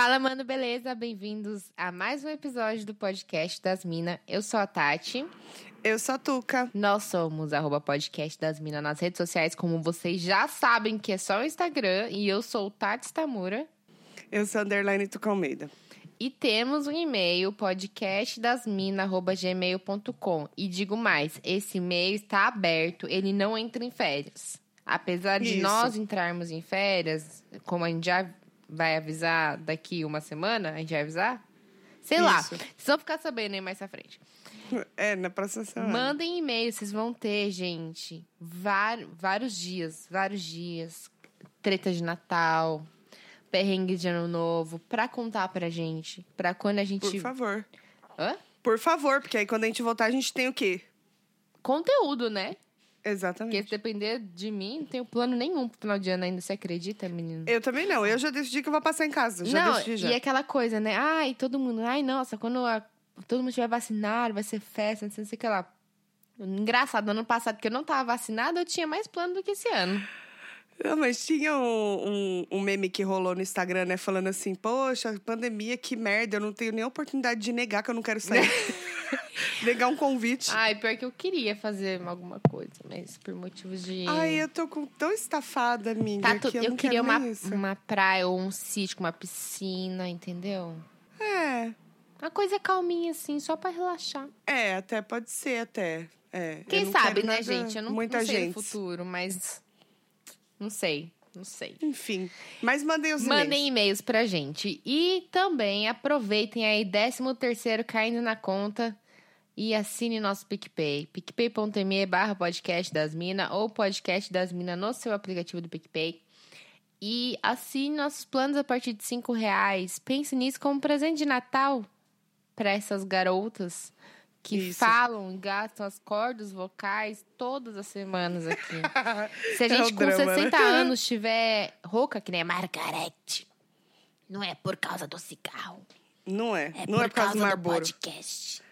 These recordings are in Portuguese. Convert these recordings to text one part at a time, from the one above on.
Fala, mano, beleza? Bem-vindos a mais um episódio do podcast das Minas. Eu sou a Tati. Eu sou a Tuca. Nós somos arroba podcast das Minas nas redes sociais, como vocês já sabem que é só o Instagram. E eu sou Tati Tamura. Eu sou Underline Tuca Almeida. E temos um e-mail, podcastdasmina.gmail.com. E digo mais, esse e-mail está aberto, ele não entra em férias. Apesar de Isso. nós entrarmos em férias, como a gente já vai avisar daqui uma semana, a gente vai avisar? Sei lá, Isso. vocês vão ficar sabendo aí mais pra frente. É, na próxima semana. Mandem e-mail, vocês vão ter, gente, var- vários dias, vários dias. Treta de Natal, perrengue de Ano Novo, pra contar pra gente. Pra quando a gente. Por favor. Hã? Por favor, porque aí quando a gente voltar, a gente tem o quê? Conteúdo, né? Porque Exatamente. se depender de mim, não tenho plano nenhum pro final de ano ainda. Você acredita, menino? Eu também não. Eu já decidi que eu vou passar em casa. Já não, decidi já. e aquela coisa, né? Ai, todo mundo. Ai, nossa, quando a- todo mundo tiver vacinado, vai ser festa, não sei, não sei o que lá. Engraçado, ano passado que eu não tava vacinada, eu tinha mais plano do que esse ano. Não, mas tinha um, um, um meme que rolou no Instagram, né? Falando assim, poxa, pandemia, que merda. Eu não tenho nem oportunidade de negar que eu não quero sair. negar um convite. Ai, pior que eu queria fazer alguma coisa, mas por motivos de. Ai, eu tô com, tão estafada, amiga, Tá tu- que eu, eu queria uma, isso. uma praia ou um sítio com uma piscina, entendeu? É, Uma coisa calminha, assim, só pra relaxar. é, até pode ser, até. É, Quem sabe, né, gente? Eu não, muita não sei gente. no futuro, mas. Não sei, não sei. Enfim. Mas mandem os Mandem e-mails. e-mails pra gente. E também aproveitem aí 13 terceiro caindo na conta e assine nosso PicPay. picpay.me barra podcast das minas ou podcast das minas no seu aplicativo do PicPay. E assine nossos planos a partir de 5 reais. Pense nisso como um presente de Natal para essas garotas que Isso. falam e gastam as cordas vocais todas as semanas aqui. Se a É gente o com drama, né? 60 anos tiver rouca, que nem a Margarete, não é por causa do cigarro. Não é. É não é por causa do Marlboro. podcast.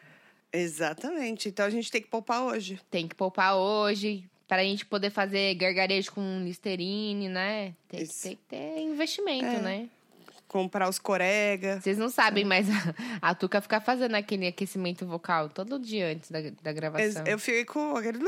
Exatamente. Então a gente tem que poupar hoje. Tem que poupar hoje para a gente poder fazer gargarejo com Listerine, né? Tem, que- tem que ter investimento, É. né? Comprar os corega. Vocês não sabem, mas a, a Tuca fica fazendo aquele aquecimento vocal todo dia antes da, da gravação. Eu fico aquele.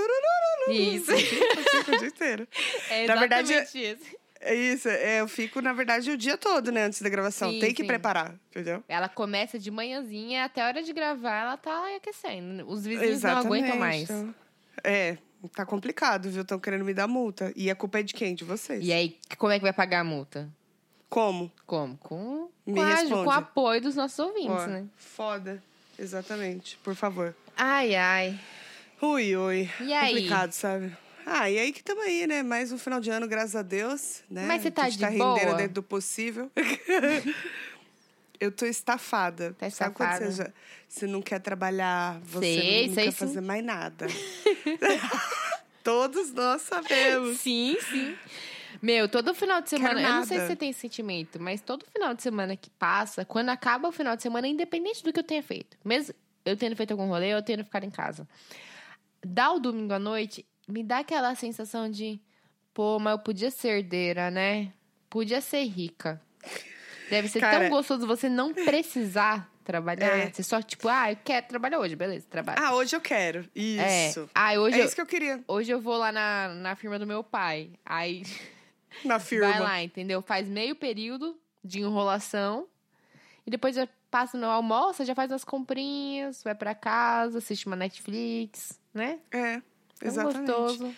Isso. Eu fico, eu o dia inteiro. É Na verdade, exatamente isso. É isso. é, eu fico, na verdade, o dia todo, né? Antes da gravação. Sim, tem que sim. preparar, entendeu? Ela começa de manhãzinha até a hora de gravar, ela tá aquecendo. Os vizinhos não aguentam mais. É, tá complicado, viu? Estão querendo me dar multa. E a culpa é de quem? De vocês. E aí, como é que vai pagar a multa? Como? Como? Com, Me com, a- com o apoio dos nossos ouvintes, Ó, né? Foda. Exatamente. Por favor. Ai, ai. Ui, ui. E aí? Complicado, sabe? Ah, e aí que estamos aí, né? Mais um final de ano, graças a Deus, né? Mas você tá a gente de tá rendendo boa? dentro do possível. Eu tô estafada. Tá Sabe quando estafada? você, já, você não quer trabalhar, você Sei, não sei quer sim. fazer mais nada. Todos nós sabemos. Sim, sim. Meu, todo final de semana, eu não sei se você tem esse sentimento, mas todo final de semana que passa, quando acaba o final de semana, independente do que eu tenha feito, mesmo eu tendo feito algum rolê, eu tendo ficado em casa, dá o domingo à noite, me dá aquela sensação de, pô, mas eu podia ser herdeira, né? Podia ser rica. Deve ser Cara- tão gostoso você não precisar trabalhar. É. Você só, tipo, ah, eu quero trabalhar hoje, beleza, trabalho. Ah, hoje eu quero. Isso. É. Ah, hoje, É eu, isso que eu queria. hoje eu vou lá na, na firma do meu pai. Aí Na firma. vai lá, entendeu? Faz meio período de enrolação. E depois já passa no almoço, já faz umas comprinhas, vai pra casa, assiste uma Netflix, né? É, Tão exatamente. gostoso.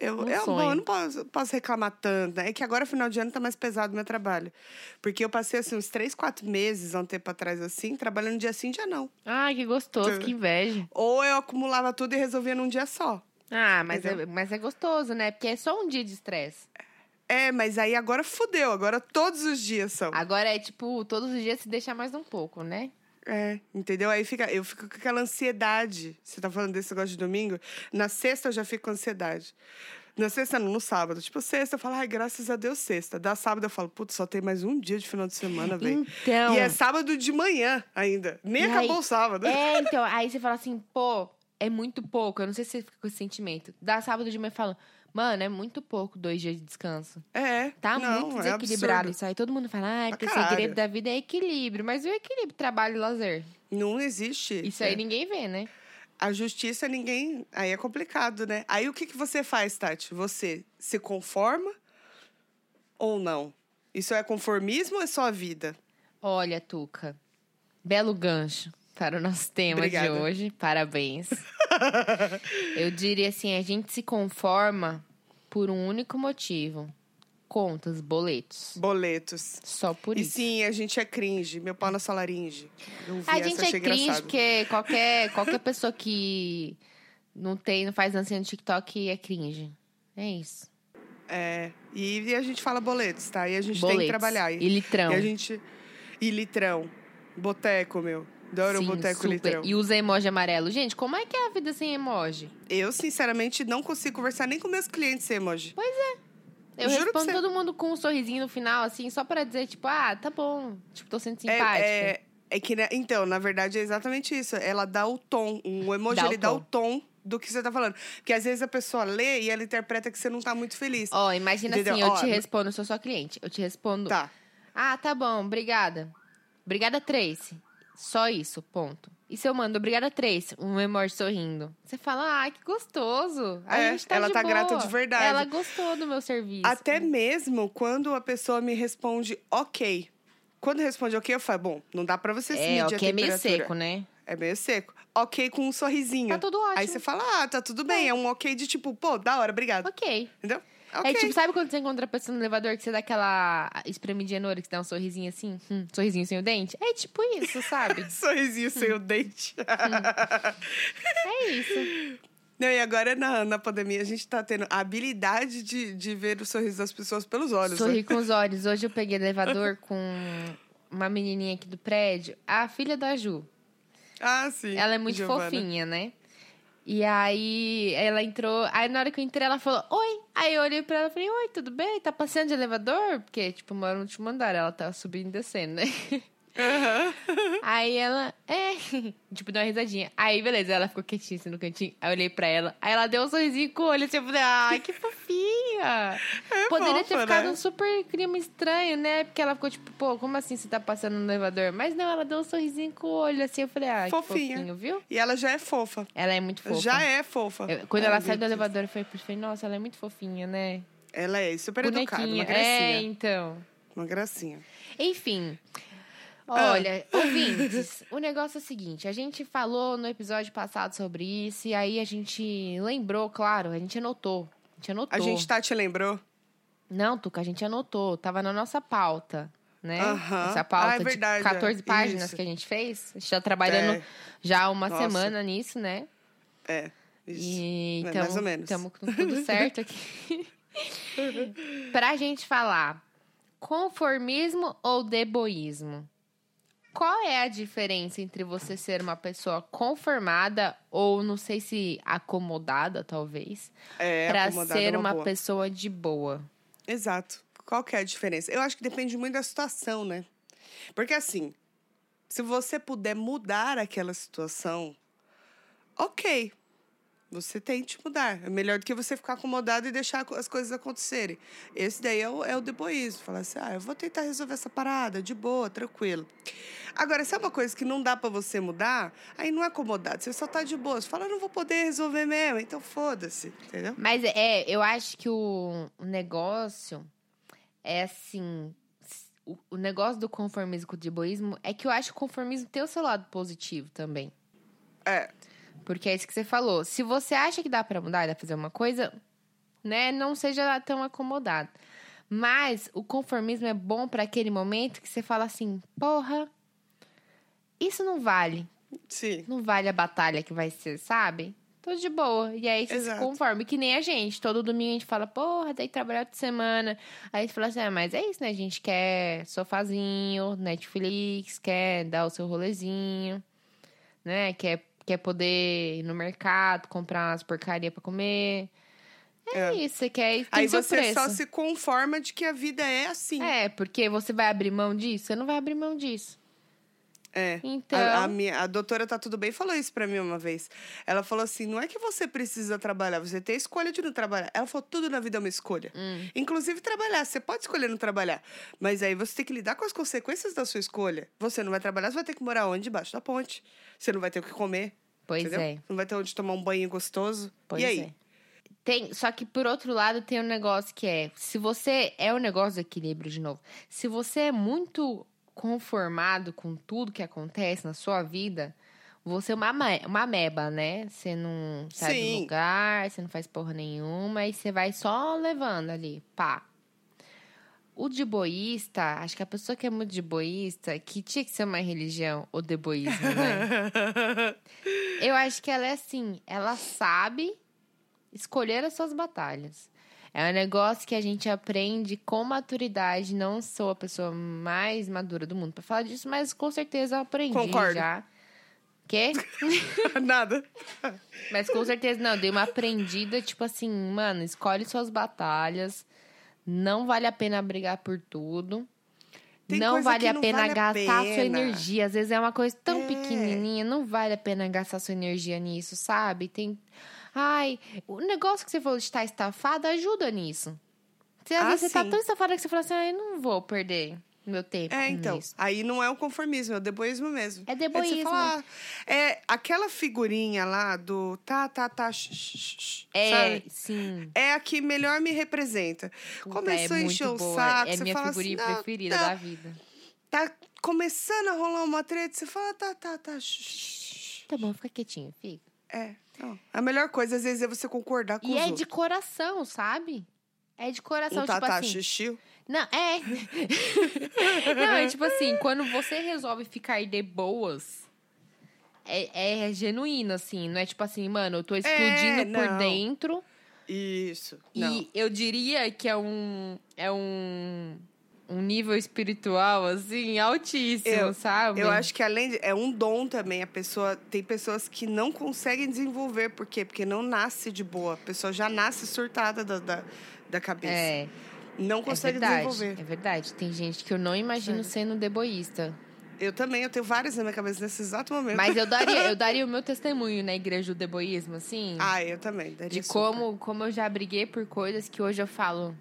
Eu, Um eu, bom, eu não posso, posso reclamar tanto, né? É que agora, final de ano, tá mais pesado o meu trabalho. Porque eu passei, assim, uns três, quatro meses, há um tempo atrás, assim, trabalhando dia sim, dia não. Ai, que gostoso, que inveja. Ou eu acumulava tudo e resolvia num dia só. Ah, mas é, mas é gostoso, né? Porque é só um dia de estresse. É, mas aí agora fudeu. Agora todos os dias são. Agora é tipo, todos os dias se deixa mais um pouco, né? É, entendeu? Aí fica, eu fico com aquela ansiedade. Você tá falando desse negócio de domingo? Na sexta eu já fico com ansiedade. Na sexta, não, no sábado. Tipo, sexta eu falo, ai, graças a Deus, sexta. Da sábado eu falo, putz, só tem mais um dia de final de semana, velho. Então. E é sábado de manhã ainda. Nem acabou aí- o sábado. É, então, aí você fala assim, pô, é muito pouco. Eu não sei se você fica com esse sentimento. Dá sábado de manhã e fala, Mano, é muito pouco dois dias de descanso. É. Tá não, muito é desequilibrado absurdo. isso aí. Todo mundo fala, ah, porque o segredo da vida é equilíbrio. Mas o equilíbrio trabalho e lazer? Não existe. Isso aí É. ninguém vê, né? A justiça, ninguém. Aí é complicado, né? Aí o que, que você faz, Tati? Você se conforma ou não? Isso é conformismo ou é só a vida? Olha, Tuca, belo gancho para o nosso tema Obrigada. de hoje. Parabéns. Eu diria assim, a gente se conforma por um único motivo. Contas, boletos. Boletos. Só por E isso. sim, a gente é cringe. Meu pau na sua laringe. A essa, gente é achei cringe engraçado. porque qualquer, qualquer pessoa que não tem, não faz dancinha no TikTok é cringe. É isso. É. E, e a gente fala boletos, tá? E a gente tem que Boletos. trabalhar. E litrão. E a gente. E litrão. Boteco, meu. Adoro o Sim, boteco super. litrão. E usa emoji amarelo. Gente, como é que é a vida sem emoji? Eu, sinceramente, não consigo conversar nem com meus clientes sem emoji. Eu Juro respondo você. todo mundo com um sorrisinho no final, assim, só pra dizer, tipo, ah, tá bom. Tipo, tô sendo É- simpática. É, é que, né, então, na verdade, é exatamente isso. Ela dá o tom. O emoji, Dá o ele dá tom. o tom do que você tá falando. Porque às vezes a pessoa lê e ela interpreta que você não tá muito feliz. Ó, imagina Entendeu? assim, eu Ó, te respondo, eu sou sua cliente. Eu te respondo, Tá. ah, tá bom, obrigada. Obrigada, Tracy. Só isso, ponto. E se eu mando obrigada, Tracy, um emoji sorrindo? Você fala, ah, que gostoso. A É, gente tá ela de tá grata boa. de verdade. Ela gostou do meu serviço. Até mesmo quando a pessoa me responde ok. Quando responde ok, eu falo, bom, não dá pra você se É, medir ok, é a meio temperatura. seco, né? É meio seco. Ok com um sorrisinho. Tá tudo ótimo. Aí você fala, ah, tá tudo bem. É um ok de tipo, pô, da hora, obrigado. Ok. Entendeu? Ok. É tipo, sabe quando você encontra a pessoa no elevador que você dá aquela espremidinha olho, que você dá um sorrisinho assim? Hum, sorrisinho sem o dente? É tipo isso, sabe? Sorrisinho sem o dente. é isso. Não, e agora na, na pandemia a gente tá tendo a habilidade de, de ver o sorriso das pessoas pelos olhos. né? Sorri com os olhos. Hoje eu peguei elevador com uma menininha aqui do prédio, a filha da Ju. Ah, sim. Ela é muito Giovana. fofinha, né? E aí ela entrou. Aí na hora que eu entrei, ela falou: Oi. Aí eu olhei pra ela e falei: Oi, tudo bem? Tá passeando de elevador? Porque, tipo, mora no último andar. Ela tá subindo e descendo, né? Aham. Aí ela, é, tipo, deu uma risadinha. Aí, beleza, ela ficou quietinha assim no cantinho. Aí eu olhei pra ela, aí ela deu um sorrisinho com o olho, assim, eu falei, ai, que fofinha. Poderia ter fofa, ficado né? um super clima estranho, né? Porque ela ficou tipo, pô, como assim você tá passando no elevador? Mas não, ela deu um sorrisinho com o olho, assim, eu falei, ai, Fofinha. que fofinho, viu? E ela já é fofa. Ela é muito fofa. Já é fofa. Eu- quando Ai, ela saiu do elevador, eu falei, eu falei, nossa, ela é muito fofinha, né? Ela é super educada, uma Bonequinha. gracinha. É, então. Uma gracinha. Enfim. Ah. Olha, ouvintes, o negócio é o seguinte: a gente falou no episódio passado sobre isso, e aí a gente lembrou, claro, a gente anotou. A gente anotou. A gente tá te lembrou? Não, Tuca, a gente anotou. Tava na nossa pauta, né? Essa pauta Ah, é verdade, de 14 é. páginas Isso. que a gente fez. A gente tá trabalhando É. já uma Nossa. semana nisso, né? É. Isso. E É, mais ou menos. estamos com tudo certo aqui. pra gente falar conformismo ou deboísmo? Qual é a diferença entre você ser uma pessoa conformada ou não sei se acomodada, talvez, É, acomodada é ser uma boa. pessoa de boa? Exato. Qual que é a diferença? Eu acho que depende muito da situação, né? Porque assim, se você puder mudar aquela situação, ok. Você tente mudar. É melhor do que você ficar acomodado e deixar as coisas acontecerem. Esse daí é o, é o deboísmo. Falar assim, ah, eu vou tentar resolver essa parada, de boa, tranquilo. Agora, se é uma coisa que não dá pra você mudar, aí não é acomodado. Você só tá de boa. Você fala, eu não vou poder resolver mesmo, então foda-se, entendeu? Mas é, eu acho que o, negócio é assim. O, o negócio do conformismo com o deboísmo é que eu acho que o conformismo tem o seu lado positivo também. É, Porque é isso que você falou. Se você acha que dá pra mudar, dá pra fazer uma coisa, né? Não seja tão acomodado. Mas o conformismo é bom pra aquele momento que você fala assim: porra, isso não vale. sim. Não vale a batalha que vai ser, sabe? Tô de boa. E aí você Exato. se conforma. Que nem a gente. Todo domingo a gente fala, porra, tem que trabalhar de semana. Aí gente fala assim, ah, mas é isso, né? A gente quer sofazinho, Netflix, quer dar o seu rolezinho, né? Quer, quer poder ir no mercado, comprar umas porcaria pra comer. É, É. isso, você quer tem Aí você preço. só se conforma de que a vida é assim. É, porque você vai abrir mão disso? Você não vai abrir mão disso. É. Então- A, a minha, a doutora Tá Tudo Bem falou isso pra mim uma vez. Ela falou assim: não é que você precisa trabalhar, você tem a escolha de não trabalhar. Ela falou: tudo na vida é uma escolha. Hum. Inclusive trabalhar. Você pode escolher não trabalhar. Mas aí você tem que lidar com as consequências da sua escolha. Você não vai trabalhar, você vai ter que morar onde? Debaixo da ponte. Você não vai ter o que comer. Pois entendeu? é. Não vai ter onde tomar um banho gostoso. Pois e aí? é. Tem, só que por outro lado tem um negócio que é, se você é o negócio do equilíbrio de novo. Se você é muito conformado com tudo que acontece na sua vida, você é uma, uma ameba, né? Você não sai Sim. do lugar, você não faz porra nenhuma e você vai só levando ali, pá. O de boísta, acho que a pessoa que é muito de boísta, que tinha que ser uma religião, o deboísmo, né? Eu acho que ela é assim, ela sabe escolher as suas batalhas. É um negócio que a gente aprende com maturidade. Não sou a pessoa mais madura do mundo pra falar disso, mas com certeza eu aprendi Concordo. já. Quê? Nada. Mas com certeza não, dei uma aprendida, tipo assim, mano, escolhe suas batalhas. Não vale a pena brigar por tudo. Tem não vale a não pena vale a gastar sua pena. energia. Às vezes é uma coisa tão É. pequenininha, não vale a pena gastar sua energia nisso, sabe? Tem. Ai, o negócio que você falou de estar estafada ajuda nisso. Você, às Ah, vezes você tá sim. tão estafada que você fala assim, ai, não vou perder meu tempo. É, então. isso. Aí não é o conformismo, é o deboísmo mesmo. É de você deboísmo. falar, é aquela figurinha lá do tá, tá, tá, sh, sh, sh, É, sabe? sim. É a que melhor me representa. Puta, Começou é a encher o boa. saco, É você minha fala figurinha assim, "Não, preferida tá, da vida. Tá começando a rolar uma treta, você fala, tá, tá, tá, sh, sh, sh. Tá bom, fica quietinho, fica. É, não. A melhor coisa, às vezes, é você concordar com E os é de coração, sabe? É de coração, tá, tipo tá, assim. xixi. Não, é. não, é tipo assim, quando você resolve ficar de boas, é, é genuíno, assim. Não é tipo assim, mano, eu tô explodindo por não. dentro. Isso. Não. E eu diria que é um. É um. Um nível espiritual, assim, altíssimo, Eu- sabe? Eu acho que além de. É um dom também. A pessoa. Tem pessoas que não conseguem desenvolver. Por quê? Porque não nasce de boa. A pessoa já nasce surtada da, da, da cabeça. É, Não é consegue verdade. desenvolver. É verdade. Tem gente que eu não imagino Sério. sendo deboísta. Eu também, eu tenho várias na minha cabeça nesse exato momento. Mas eu daria, eu daria o meu testemunho na igreja do deboísmo, assim. Ah, eu também. Daria de super. como, como eu já briguei por coisas que hoje eu falo.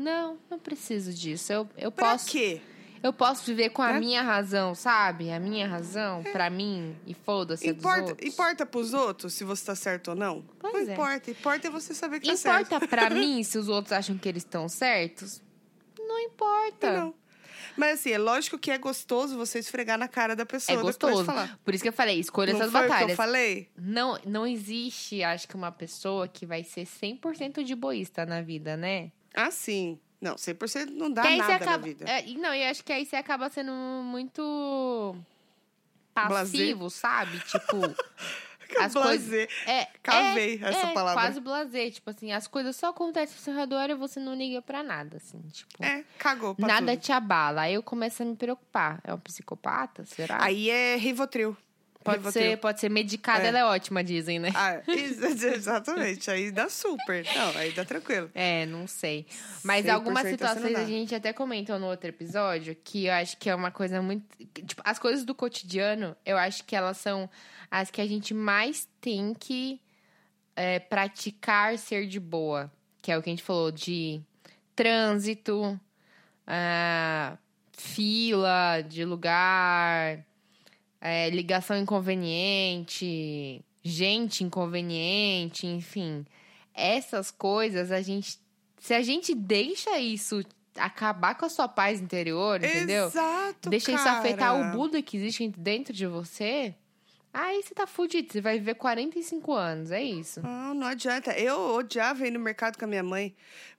Não, não preciso disso. Eu, eu Pra posso. quê? Eu posso viver com a Né? minha razão, sabe? A minha razão pra mim e foda-se a dos Importa, outros. importa pros outros se você tá certo ou não? Pois não é. importa. Importa é você saber que tá certo. Importa pra mim se os outros acham que eles estão certos? Não importa. Não. Mas assim, é lógico que é gostoso você esfregar na cara da pessoa É gostoso. falar. Por isso que eu falei, escolha não essas foi o que eu batalhas. falei? Não, não existe, acho que, uma pessoa que vai ser 100% de boísta na vida, né? Ah, sim. Não, 100% não dá nada acaba. na vida. É, e não, eu acho que aí você acaba sendo muito passivo, sabe? Tipo, as coisas. Blazer. É, Cavei é, essa é, palavra. Quase blazer. Tipo assim, as coisas só acontecem ao seu redor e você não liga pra nada, assim. Tipo, É, cagou nada tudo. te abala. Aí eu começo a me preocupar. É um psicopata? Será? Aí é Rivotril. Pode, Rivotril. ser, pode ser medicada, É. ela é ótima, dizem, né? Ah, ex- exatamente. Aí dá super. Não, aí dá tranquilo. É, não sei. Mas 100% algumas situações a gente até comentou no outro episódio que eu acho que é uma coisa muito. Tipo, as coisas do cotidiano, eu acho que elas são as que a gente mais tem que é, praticar ser de boa. Que é o que a gente falou de trânsito, ah, fila de lugar, é, ligação inconveniente, gente inconveniente, enfim. Essas coisas, a gente. Se a gente deixa isso acabar com a sua paz interior, entendeu? Exato, Deixa isso cara. afetar o Buda que existe dentro de você. Aí você tá fudido, você vai viver 45 anos, é isso. Não, não adianta. Eu odiava ir no mercado com a minha mãe,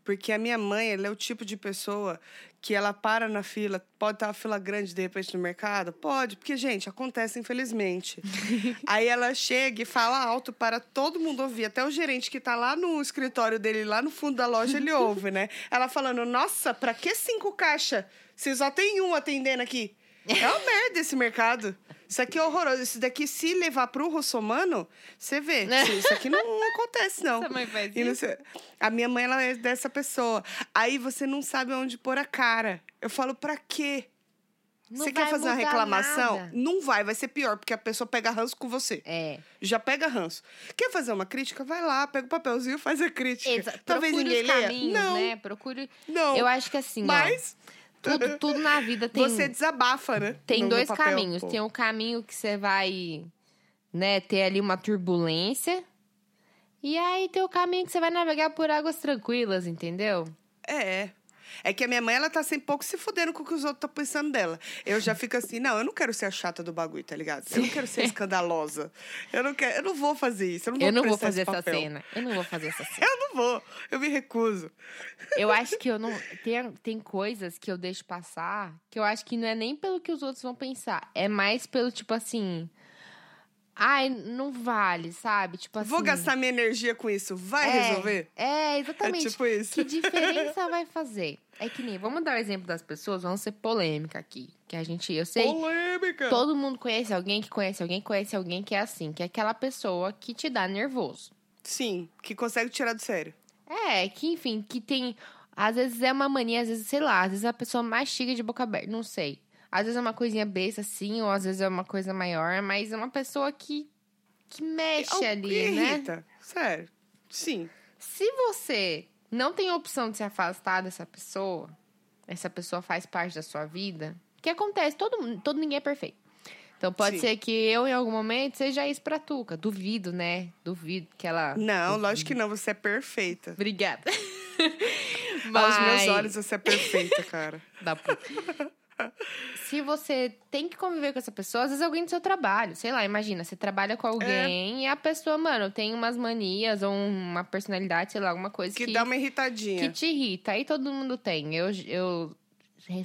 porque a minha mãe, ela é o tipo de pessoa que ela para na fila, pode estar uma fila grande de repente no mercado? Pode, porque, gente, acontece infelizmente. Aí ela chega e fala alto para todo mundo ouvir, até o gerente que tá lá no escritório dele, lá no fundo da loja, ele ouve, né? Ela falando, nossa, pra que cinco caixas? Se só tem um atendendo aqui. É uma merda esse mercado. Isso aqui é horroroso. Isso daqui, se levar pro russomano, você vê. Isso aqui não, não acontece, não. Sua mãe faz não isso? A minha mãe, ela é dessa pessoa. Aí você não sabe onde pôr a cara. Eu falo, pra quê? Não você quer fazer uma reclamação? nada. Não vai, vai ser pior, porque a pessoa pega ranço com você. É. Já pega ranço. Quer fazer uma crítica? Vai lá, pega o papelzinho, faz a crítica. Exa Talvez procure ninguém os leia. caminhos, não, né? Procure. não. Eu acho que assim, ó, Mas tudo, tudo na vida tem, você desabafa, né? tem no- dois papel, caminhos. pô. Tem um caminho que você vai, né, ter ali uma turbulência. E aí tem o caminho que você vai navegar por águas tranquilas, entendeu? É. É que a minha mãe, ela tá sempre pouco se fudendo com o que os outros estão pensando dela. Eu já fico assim, não, eu não quero ser a chata do bagulho, tá ligado? Eu não quero ser escandalosa. Eu não quero, eu não vou fazer isso. Eu não vou, Eu não vou fazer essa cena. Eu não vou fazer essa cena. Eu não vou. Eu me recuso. Eu acho que eu não. Tem, tem coisas que eu deixo passar que eu acho que não é nem pelo que os outros vão pensar. É mais pelo tipo assim. Ai, não vale, sabe? Tipo assim. Vou gastar minha energia com isso. Vai é, resolver? É, exatamente. É tipo isso. Que diferença vai fazer? É que nem. Vamos dar o exemplo das pessoas, vamos ser polêmica aqui. Que a gente. Eu sei. Polêmica. Todo mundo conhece alguém que conhece alguém conhece alguém que é assim, que é aquela pessoa que te dá nervoso. Sim, que consegue tirar do sério. É, que enfim, que tem. Às vezes é uma mania, às vezes, sei lá, às vezes a pessoa mastiga de boca aberta, não sei. Às vezes é uma coisinha besta, assim, ou às vezes é uma coisa maior, mas é uma pessoa que, que mexe Algo ali, que né? irrita. Sério. Sim. Se você não tem opção de se afastar dessa pessoa, essa pessoa faz parte da sua vida, o que acontece? Todo, todo ninguém é perfeito. Então pode Sim. ser que eu, em algum momento, seja isso pra Tuca. Duvido, né? Duvido que ela. Não, lógico que não. Você é perfeita. Obrigada. Aos meus olhos, você é perfeita, cara. da puta. Se você tem que conviver com essa pessoa, às vezes é alguém do seu trabalho. Sei lá, imagina, você trabalha com alguém e a pessoa, mano, tem umas manias ou uma personalidade, sei lá, alguma coisa Que, que, dá uma irritadinha. que te irrita. Aí todo mundo tem. Eu, eu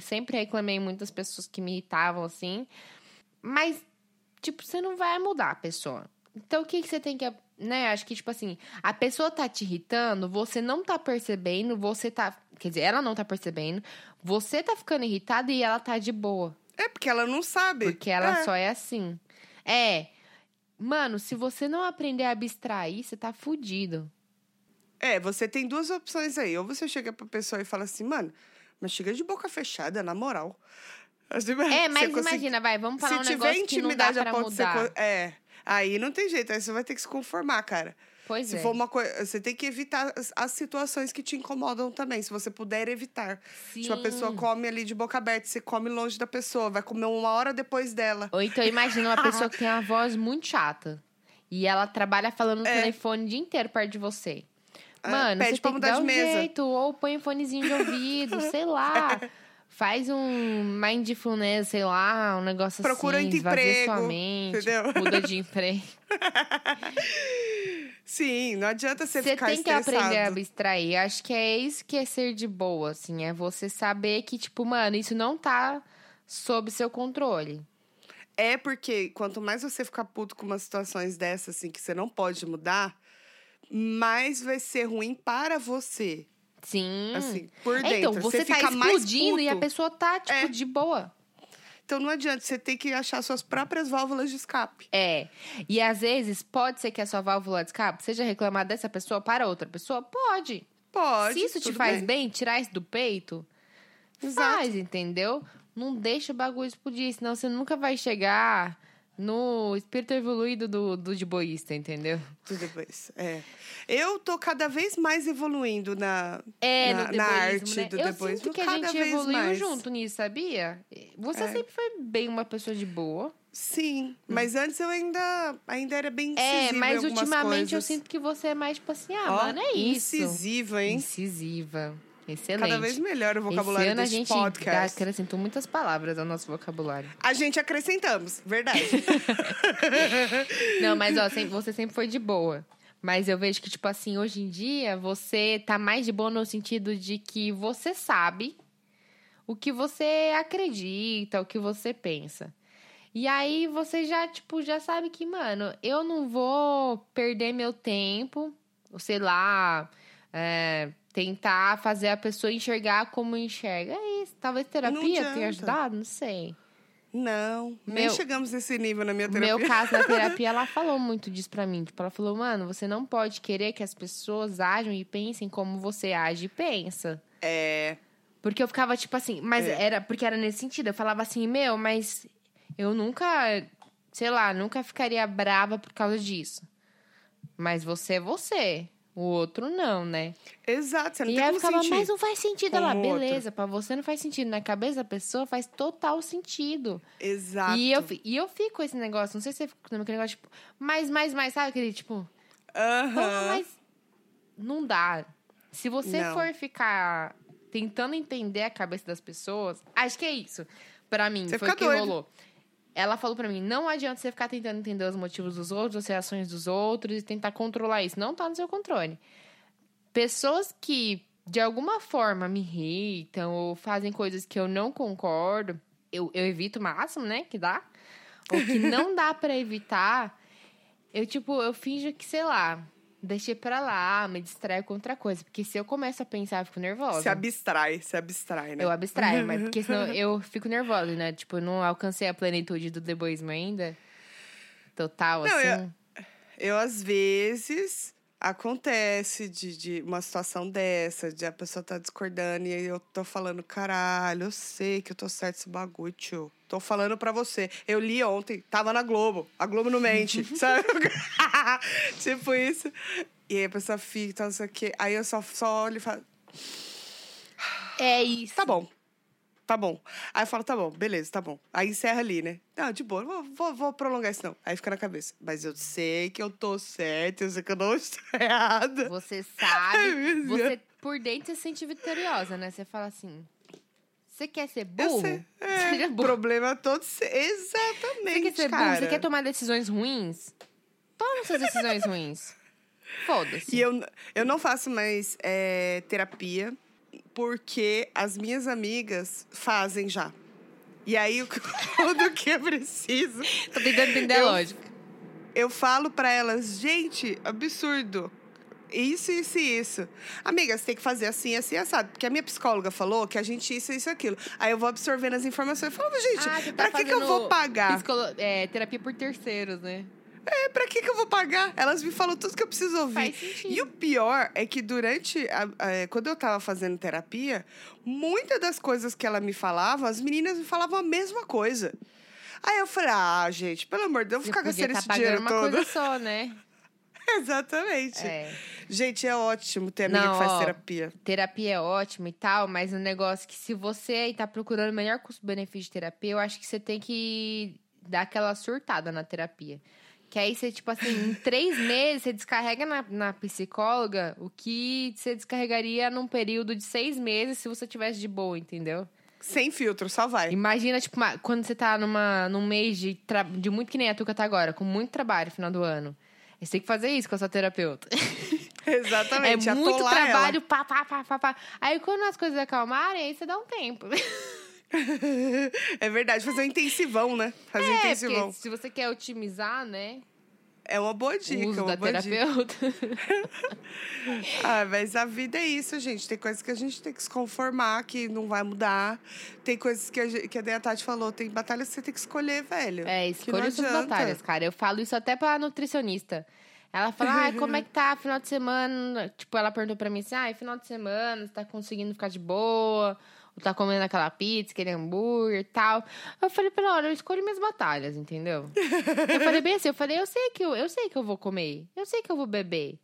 sempre reclamei muitas pessoas que me irritavam assim. Mas, tipo, você não vai mudar a pessoa. Então, o que, que você tem que. Né? Acho que, tipo assim, a pessoa tá te irritando, você não tá percebendo, você tá. Quer dizer, ela não tá percebendo, você tá ficando irritado e ela tá de boa. É porque ela não sabe. Porque ela é. só é assim. É. Mano, se você não aprender a abstrair, você tá fudido. É, você tem duas opções aí. Ou você chega pra pessoa e fala assim, mano, mas chega de boca fechada, na moral. Assim, É, mas consegue- imagina, vai, vamos falar Se um tiver negócio que não dá intimidade pra mudar. co- É. Aí não tem jeito, aí você vai ter que se conformar, cara. Pois se é. for uma coisa. Você tem que evitar as, as situações que te incomodam também, se você puder evitar. Tipo, a pessoa Sim. come ali de boca aberta, você come longe da pessoa, vai comer uma hora depois dela. Ou então imagina uma pessoa que tem uma voz muito chata. E ela trabalha falando no É. telefone o dia inteiro perto de você. É, Mano, pede você pra tem que mudar dar de um mesa. jeito. Ou põe um fonezinho de ouvido, sei lá. Faz um mindfulness, sei lá, um negócio Procura assim. esvazia emprego, sua mente. entendeu? Muda de emprego. Sim, não adianta você, Você ficar tem que estressado. aprender a abstrair. Acho que é isso que é ser de boa, assim. É você saber que, tipo, mano, isso não tá sob seu controle. É porque quanto mais você ficar puto com umas situações dessas, assim, que você não pode mudar, mais vai ser ruim para você. Sim. Assim, por É, dentro. então, você, tá fica explodindo e a pessoa tá, tipo, É. de boa. Então não adianta, você tem que achar suas próprias válvulas de escape. É. E às vezes pode ser que a sua válvula de escape seja reclamar dessa pessoa para outra pessoa? Pode. Pode. Se isso te faz bem. bem, tirar isso do peito, Exato. faz, entendeu? Não deixa o bagulho explodir, senão você nunca vai chegar no espírito evoluído do, do de boísta, entendeu? Tudo depois. É. Eu tô cada vez mais evoluindo na, É, na, na arte né? do Eu depois. sinto que a gente evoluiu mais. junto nisso, sabia? Você É. sempre foi bem uma pessoa de boa. Sim, mas antes eu ainda, ainda era bem incisiva Hum. É, mas ultimamente eu coisas. sinto que você é mais tipo assim, ah, Ó, mano, é isso. Incisiva, hein? Incisiva. Excelente. Cada vez melhor o vocabulário Esse ano a desse gente podcast. acrescentou muitas palavras ao nosso vocabulário. A gente acrescentamos, verdade. Não, mas ó, você sempre foi de boa. Mas eu vejo que, tipo assim, hoje em dia, você tá mais de boa no sentido de que você sabe o que você acredita, o que você pensa. E aí você já, tipo, já sabe que, mano, eu não vou perder meu tempo, sei lá, é, tentar fazer a pessoa enxergar como enxerga. É isso. Talvez terapia tenha ajudado, não sei. Não, nem Meu- chegamos nesse nível na minha No terapia. meu caso, na terapia, ela falou muito disso pra mim. Tipo, ela falou, mano, você não pode querer que as pessoas ajam e pensem como você age e pensa. É, Porque eu ficava, tipo assim, mas É. era porque era nesse sentido. Eu falava assim, meu, mas eu nunca, sei lá, nunca ficaria brava por causa disso. Mas você é você. O outro não, né? Exato, você não e tem aí eu como ficava, sentir. mas não faz sentido. com Ela, beleza, pra você não faz sentido. Na cabeça da pessoa faz total sentido. Exato. E eu, e eu fico com esse negócio, não sei se você fica com aquele negócio, tipo, mais, mais, mais, sabe aquele, tipo, Aham. Porra, mas não dá. Se você Não. for ficar tentando entender a cabeça das pessoas, acho que é isso. Pra mim, Você foi o que doido. rolou. Ela falou pra mim, não adianta você ficar tentando entender os motivos dos outros, as reações dos outros e tentar controlar isso. Não tá no seu controle. Pessoas que, de alguma forma, me irritam ou fazem coisas que eu não concordo, eu, eu evito o máximo, né, que dá. Ou que não dá pra evitar, eu, tipo, eu finjo que, sei lá, deixei pra lá, me distraio com outra coisa. Porque se eu começo a pensar, eu fico nervosa. Se abstrai, se abstrai, né? Eu abstraio, mas porque senão eu fico nervosa, né? Tipo, eu não alcancei a plenitude do deboísmo ainda. Total, Não, assim. eu- Eu, às vezes, acontece de, de uma situação dessa, de a pessoa tá discordando e aí eu tô falando, caralho, eu sei que eu tô certo esse bagulho, tio. Tô falando pra você. Eu li ontem, tava na Globo. A Globo não mente, sabe? tipo isso. E aí a pessoa fica, não sei o quê. Aí eu só, só olho e falo, É isso. tá bom. Tá bom. Aí eu falo, tá bom, beleza, tá bom. Aí encerra ali, né? Não, de boa, vou, vou, vou prolongar isso não. Aí fica na cabeça. Mas eu sei que eu tô certa, eu sei que eu não estou errada. Você sabe, você por dentro se sente vitoriosa, né? Você fala assim: você quer ser burro? sei. É, burro. problema todo. se- Você Exatamente, quer ser cara. burro? Você quer tomar decisões ruins? Toma suas decisões ruins. Foda-se. E eu, eu não faço mais é, terapia porque as minhas amigas fazem já. E aí, o- tudo que eu preciso, Tô tentando entender a Eu- lógica. eu falo pra elas, gente, absurdo. Isso, isso e isso. Amiga, você tem que fazer assim, assim, assado. Porque a minha psicóloga falou que a gente isso, isso, aquilo. Aí eu vou absorvendo as informações. Eu falo, gente, Ah, tá pra que, que eu vou pagar? psicolo- é, terapia por terceiros, né? É, pra que, que eu vou pagar? Elas me falam tudo que eu preciso ouvir. E o pior é que durante. a- a- quando eu tava fazendo terapia, muitas das coisas que ela me falava, as meninas me falavam a mesma coisa. Aí eu falei, ah, gente, pelo amor de Deus, eu vou ficar gastando tá esse dinheiro uma todo. coisa só, né? Exatamente. É. Gente, é ótimo ter amiga Não, que faz ó, terapia. Terapia é ótimo e tal, mas um negócio que se você aí tá procurando o melhor custo-benefício de terapia, eu acho que você tem que dar aquela surtada na terapia. Que aí você, tipo assim, em três meses, você descarrega na, na psicóloga o que você descarregaria num período de seis meses se você tivesse de boa, entendeu? Sem filtro, só vai. Imagina, tipo, uma- quando você tá numa, num mês de, de muito que nem a Tuca tá agora, com muito trabalho no final do ano. Você tem que fazer isso com a sua terapeuta. Exatamente. É muito atolar ela. trabalho, pá, pá, pá, pá, pá. Aí quando as coisas acalmarem, aí você dá um tempo. é verdade, fazer um intensivão, né? Fazer um É, intensivão. se você quer otimizar, né, É uma boa o dica, uso uma da boa dica. terapeuta. Ah, mas a vida é isso, gente. Tem coisas que a gente tem que se conformar, que não vai mudar. Tem coisas que a, gente, que a Tati falou, tem batalhas que você tem que escolher, velho. É, escolha suas batalhas, cara. Eu falo isso até pra nutricionista. Ela fala, ai, como é que tá final de semana? Tipo, ela perguntou pra mim assim, ai, final de semana, você tá conseguindo ficar de boa? Tá comendo aquela pizza, aquele hambúrguer e tal? Eu falei pra ela, olha, eu escolho minhas batalhas, entendeu? eu falei bem assim, eu falei, eu sei que eu, eu sei que eu vou comer, eu sei que eu vou beber.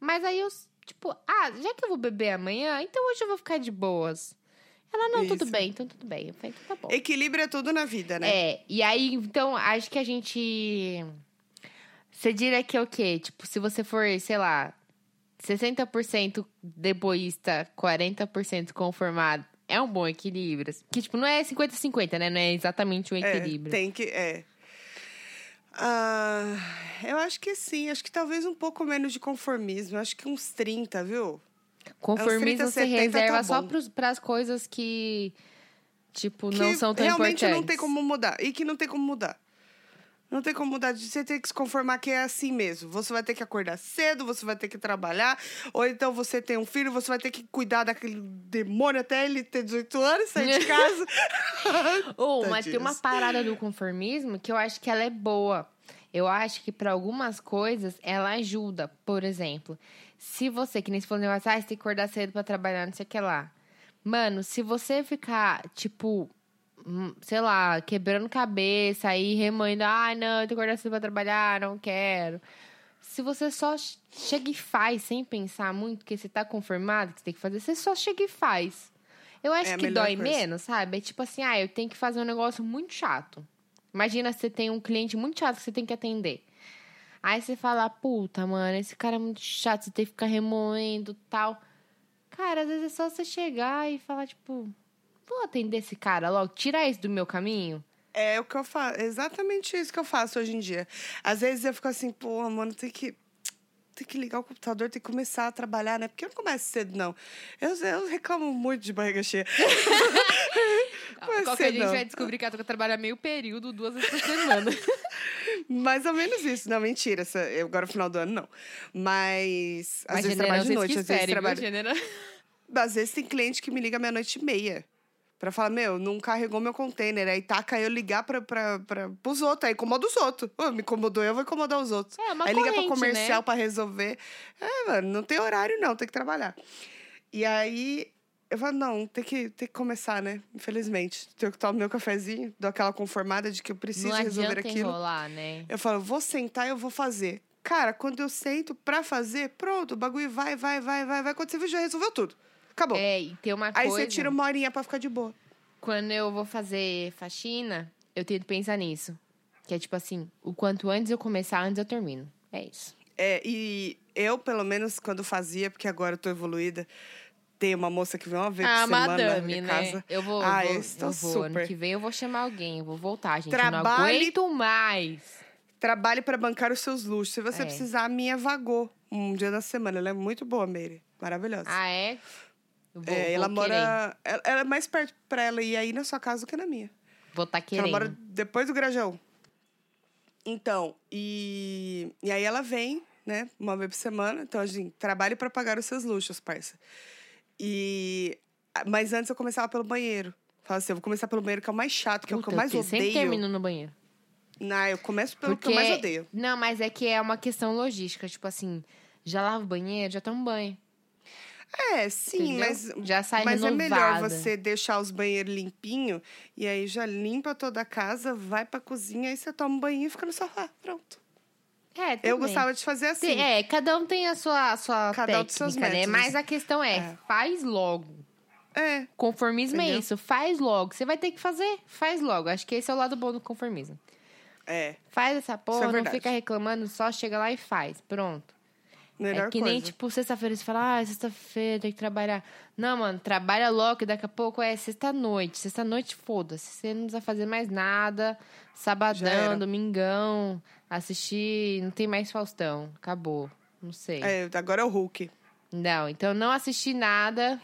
Mas aí eu, tipo, ah, já que eu vou beber amanhã, então hoje eu vou ficar de boas. Ela, não, tudo Isso. bem, então tudo bem. Eu falei, então tá bom. Equilíbrio é tudo na vida, né? É, e aí, então, acho que a gente. Você diria que é o quê? Tipo, se você for, sei lá, 60% deboísta, 40% conformado, é um bom equilíbrio. Que, tipo, não é 50-50, né? Não é exatamente um É, equilíbrio. tem que. É. Ah, eu acho que sim. Acho que talvez um pouco menos de conformismo. Acho que uns 30, viu? Conformismo 30, você 70 tá reserva só bom. pros, pras coisas que, tipo, que não são tão realmente importantes. não tem como mudar. E que não tem como mudar. Não tem como mudar. Você tem que se conformar que é assim mesmo. Você vai ter que acordar cedo, você vai ter que trabalhar. Ou então você tem um filho, você vai ter que cuidar daquele demônio até ele ter 18 anos, sair de casa. Ou, mas tem uma parada do conformismo que eu acho que ela é boa. Eu acho que para algumas coisas ela ajuda. Por exemplo, se você, que nem se falou negócio, ah, você tem que acordar cedo para trabalhar, não sei o que lá. Mano, se você ficar, tipo, sei lá, quebrando cabeça aí, remoendo, ai, não, eu tenho que acordar cedo pra trabalhar, não quero. Se você só ch- chega e faz sem pensar muito, que você tá conformado que você tem que fazer, você só chega e faz. Eu acho É que dói coisa. menos, sabe? É tipo assim, ah, eu tenho que fazer um negócio muito chato. Imagina você tem um cliente muito chato que você tem que atender. Aí você fala, puta, mano, esse cara é muito chato, você tem que ficar remoendo tal. Cara, às vezes é só você chegar e falar, tipo, vou atender esse cara logo, tirar isso do meu caminho. É o que eu faço, exatamente isso que eu faço hoje em dia. Às vezes eu fico assim, pô, mano, tem que tem que ligar o computador, tem que começar a trabalhar, né? Porque eu não começo cedo, não. Eu, eu reclamo muito de barriga cheia. Qualquer a gente não. vai descobrir que a Tuca trabalha meio período, duas vezes por semana. Mais ou menos isso. Não, mentira. Essa, eu, agora no final do ano, não. Mas. Às Mas vezes trabalho de noite, às vezes trabalho. Às vezes tem cliente que me liga meia-noite e meia. Pra falar, meu, não carregou meu container. Aí taca eu ligar pra, pra, pra, pros outros. Aí incomoda os outros. Ô, me incomodou, eu vou incomodar os outros. É, uma aí liga pra corrente, comercial né? pra resolver. É, mano, não tem horário, não, tem que trabalhar. E aí eu falo, não, tem que, tem que começar, né? Infelizmente. Tenho que tomar meu cafezinho, dou aquela conformada de que eu preciso Não resolver aquilo. enrolar, né? Eu falo, vou sentar e eu vou fazer. Cara, quando eu sento pra fazer, pronto, o bagulho vai, vai, vai, vai, vai. Quando você viu, já resolveu tudo. Acabou. É, e tem uma Aí coisa... você tira uma horinha pra ficar de boa. Quando eu vou fazer faxina, eu tento pensar nisso. Que é tipo assim, o quanto antes eu começar, antes eu termino. É isso. É, e eu, pelo menos, quando fazia, porque agora eu tô evoluída, tem uma moça que vem uma vez Ah, por semana na madame, minha né? casa. Eu vou, Ah, vou, eu estou eu vou. Ano super. que vem eu vou chamar alguém, eu vou voltar, gente. Eu não Trabalhe- aguento mais. Trabalhe pra bancar os seus luxos. Se você É. precisar, a minha vagou um dia da semana. Ela é muito boa, Meire. Maravilhosa. Ah, é? Vou, é, ela mora. Ela, ela é mais perto pra ela ir aí na sua casa do que na minha. Vou tá Porque Ela querendo. mora depois do Grajaú. Então, e, e aí ela vem, né, uma vez por semana. Então, assim, trabalhe para pagar os seus luxos, parça. E... Mas antes eu começava pelo banheiro. Fala assim, eu vou começar pelo banheiro, que é o mais chato, que é o que eu Puta, mais eu sempre odeio. termino no banheiro. Não, eu começo pelo Porque... que eu mais odeio. Não, mas é que é uma questão logística. Tipo assim, já lavo o banheiro, já tomo banho. É, sim, entendeu? mas... Já sai Mas é melhor você deixar os banheiros limpinhos e aí já limpa toda a casa, vai pra cozinha, aí você toma um banho e fica no sofá. Pronto. É, Eu também. gostava de fazer assim. Tem- É, cada um tem a sua, a sua Cada um técnica, tem seus né? métodos. Mas a questão é, É. faz logo. É, Conformismo é Entendeu? isso, faz logo. Você vai ter que fazer, faz logo. Acho que esse é o lado bom do conformismo. é. Faz essa porra, não verdade. fica reclamando, só chega lá e faz. Pronto. Melhor é que coisa. nem, tipo, sexta-feira você fala, ah, sexta-feira tem que trabalhar. Não, mano, trabalha logo e daqui a pouco é sexta-noite. Sexta-noite, foda-se. Você não precisa fazer mais nada. Sabadão, domingão, assistir, não tem mais Faustão. Acabou. Não sei. É, agora é o Hulk. Não, então não assisti nada.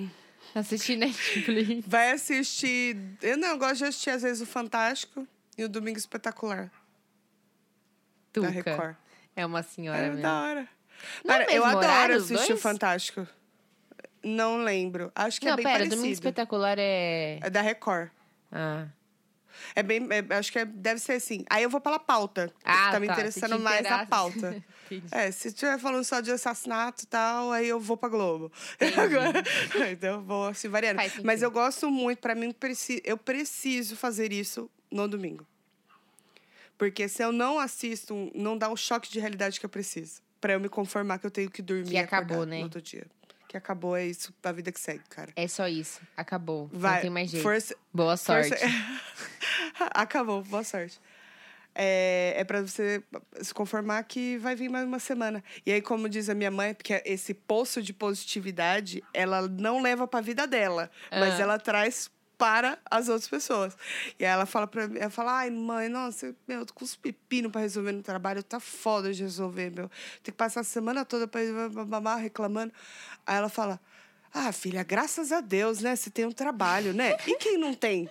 Assisti Netflix. Vai assistir. Eu não eu gosto de assistir, às vezes, o Fantástico e o Domingo Espetacular da Tuca. Record. É uma senhora É mesmo. da hora. Não é Cara, eu adoro assistir o? Fantástico. Não lembro. Acho que não, é bem pera, parecido. Domingo Espetacular é... É da Record. Ah, É bem. é- acho que é- deve ser assim. Aí eu vou pela pauta. Ah, tá me tá. Se interessando te mais a pauta. É, se estiver falando só de assassinato e tal, aí eu vou pra Globo. Agora, então eu vou assim variando. Mas eu gosto muito, pra mim, eu preciso fazer isso no domingo. Porque se eu não assisto, não dá o choque de realidade que eu preciso. Pra eu me conformar que eu tenho que dormir Que acabou, né? no outro dia. Que acabou, é isso, a vida que segue, cara. É só isso. Acabou. Vai, não tem mais jeito. força, Boa sorte. Força- Acabou, boa sorte. É, é para você se conformar que vai vir mais uma semana. E aí, como diz a minha mãe, porque esse poço de positividade, ela não leva para a vida dela, mas Ah. ela traz para as outras pessoas. E aí ela fala para mim, ela fala: "Ai, mãe, nossa, meu, eu tô com os pepino para resolver no trabalho, tá foda de resolver, meu. Tem que passar a semana toda para reclamando". Aí ela fala: ah, filha, graças a Deus, né? Você tem um trabalho, né? E quem não tem?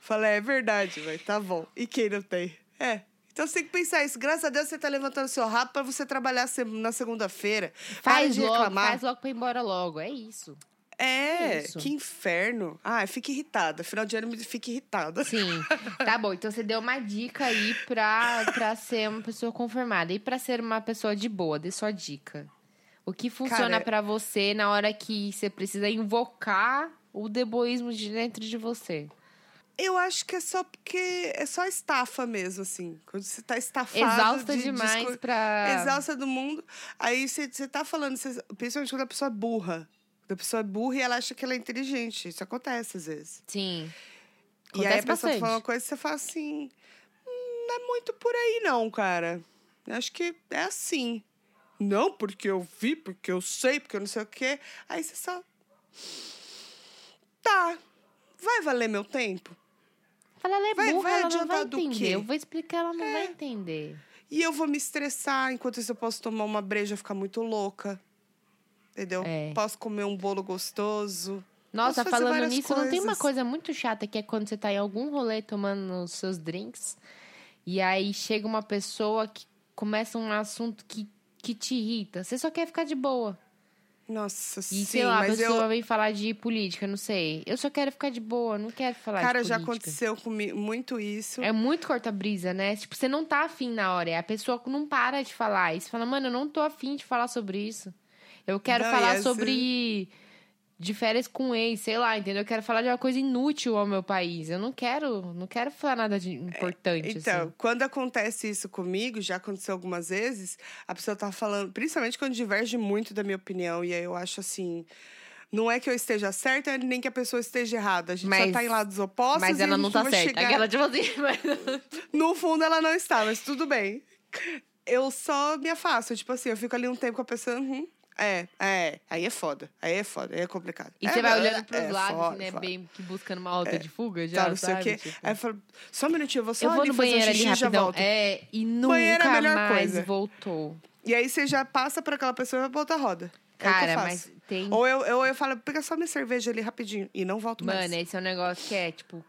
Falei, é verdade, vai, tá bom. E quem não tem? É. Então você tem que pensar isso. Graças a Deus você tá levantando seu rabo pra você trabalhar na segunda-feira. Para Faz logo, reclamar. faz logo pra ir embora logo. É isso. É, Isso. que inferno. Ah, fica irritada. Final de ano me fica irritada. Sim. tá bom, então você deu uma dica aí pra, pra ser uma pessoa conformada. E pra ser uma pessoa de boa, dê sua dica. O que funciona pra você na hora que você precisa invocar o deboísmo de dentro de você? Eu acho que é só porque é só estafa mesmo, assim. Quando você tá estafado. Exausta de, demais discur- pra. Exausta do mundo. Aí você, você tá falando, você, principalmente quando a pessoa é burra. Quando a pessoa é burra e ela acha que ela é inteligente. Isso acontece às vezes. Sim. e aí a Acontece pessoa tá bastante. fala uma coisa e você fala assim. "Hum, não é muito por aí, não, cara. Eu acho que é assim. Não, porque eu vi, porque eu sei, porque eu não sei o quê. Aí você só. Tá. Vai valer meu tempo? Fala, ela é Vai- burra, vai ela não vai entender. É. Eu vou explicar, ela não vai entender. E eu vou me estressar, enquanto isso eu posso tomar uma breja e ficar muito louca. Entendeu? É. Posso comer um bolo gostoso. Nossa, falando nisso, não tem uma coisas. coisa muito chata que é quando você tá em algum rolê tomando os seus drinks e aí chega uma pessoa que começa um assunto que, que te irrita. Você só quer ficar de boa. Nossa, E sim, sei lá, a pessoa eu. vem falar de política, não sei. Eu só quero ficar de boa, não quero falar Cara, de já política. aconteceu comigo muito isso. É muito corta-brisa, né? Tipo, você não tá afim na hora. é A pessoa não para de falar. E você fala, mano, eu não tô afim de falar sobre isso. Eu quero Não, falar sobre de férias com ex, sei lá, entendeu? Eu quero falar de uma coisa inútil ao meu país. Eu não quero, não quero falar nada de importante, Então, assim. quando acontece isso comigo, já aconteceu algumas vezes, a pessoa tá falando, principalmente quando diverge muito da minha opinião, e aí eu acho assim. Não é que eu esteja certa, nem que a pessoa esteja errada. A gente Mas- só tá em lados opostos. Mas ela não tá certa. chegar- Aquela, tipo assim, mas... No fundo, ela não está, mas tudo bem. Eu só me afasto. Tipo assim, eu fico ali um tempo com a pessoa. uhum, é, é. Aí é foda. Aí é foda. Aí é complicado. E É, você vai é, olhando pros é lados, foda, né? foda. Bem que buscando uma rota de fuga já, Tá, não sei o sabe? quê. Tipo, Aí eu falo, só um minutinho, eu vou só eu vou ali no fazer um banheiro ali xixi e já volto. É, e Banheiro é a nunca melhor mais coisa. voltou. E aí você já passa pra aquela pessoa e vai pra outra roda. é o Cara, eu faço. mas tem Ou eu, eu, eu falo, pega só minha cerveja ali rapidinho e não volto mais. Mano, esse é um negócio que é, tipo,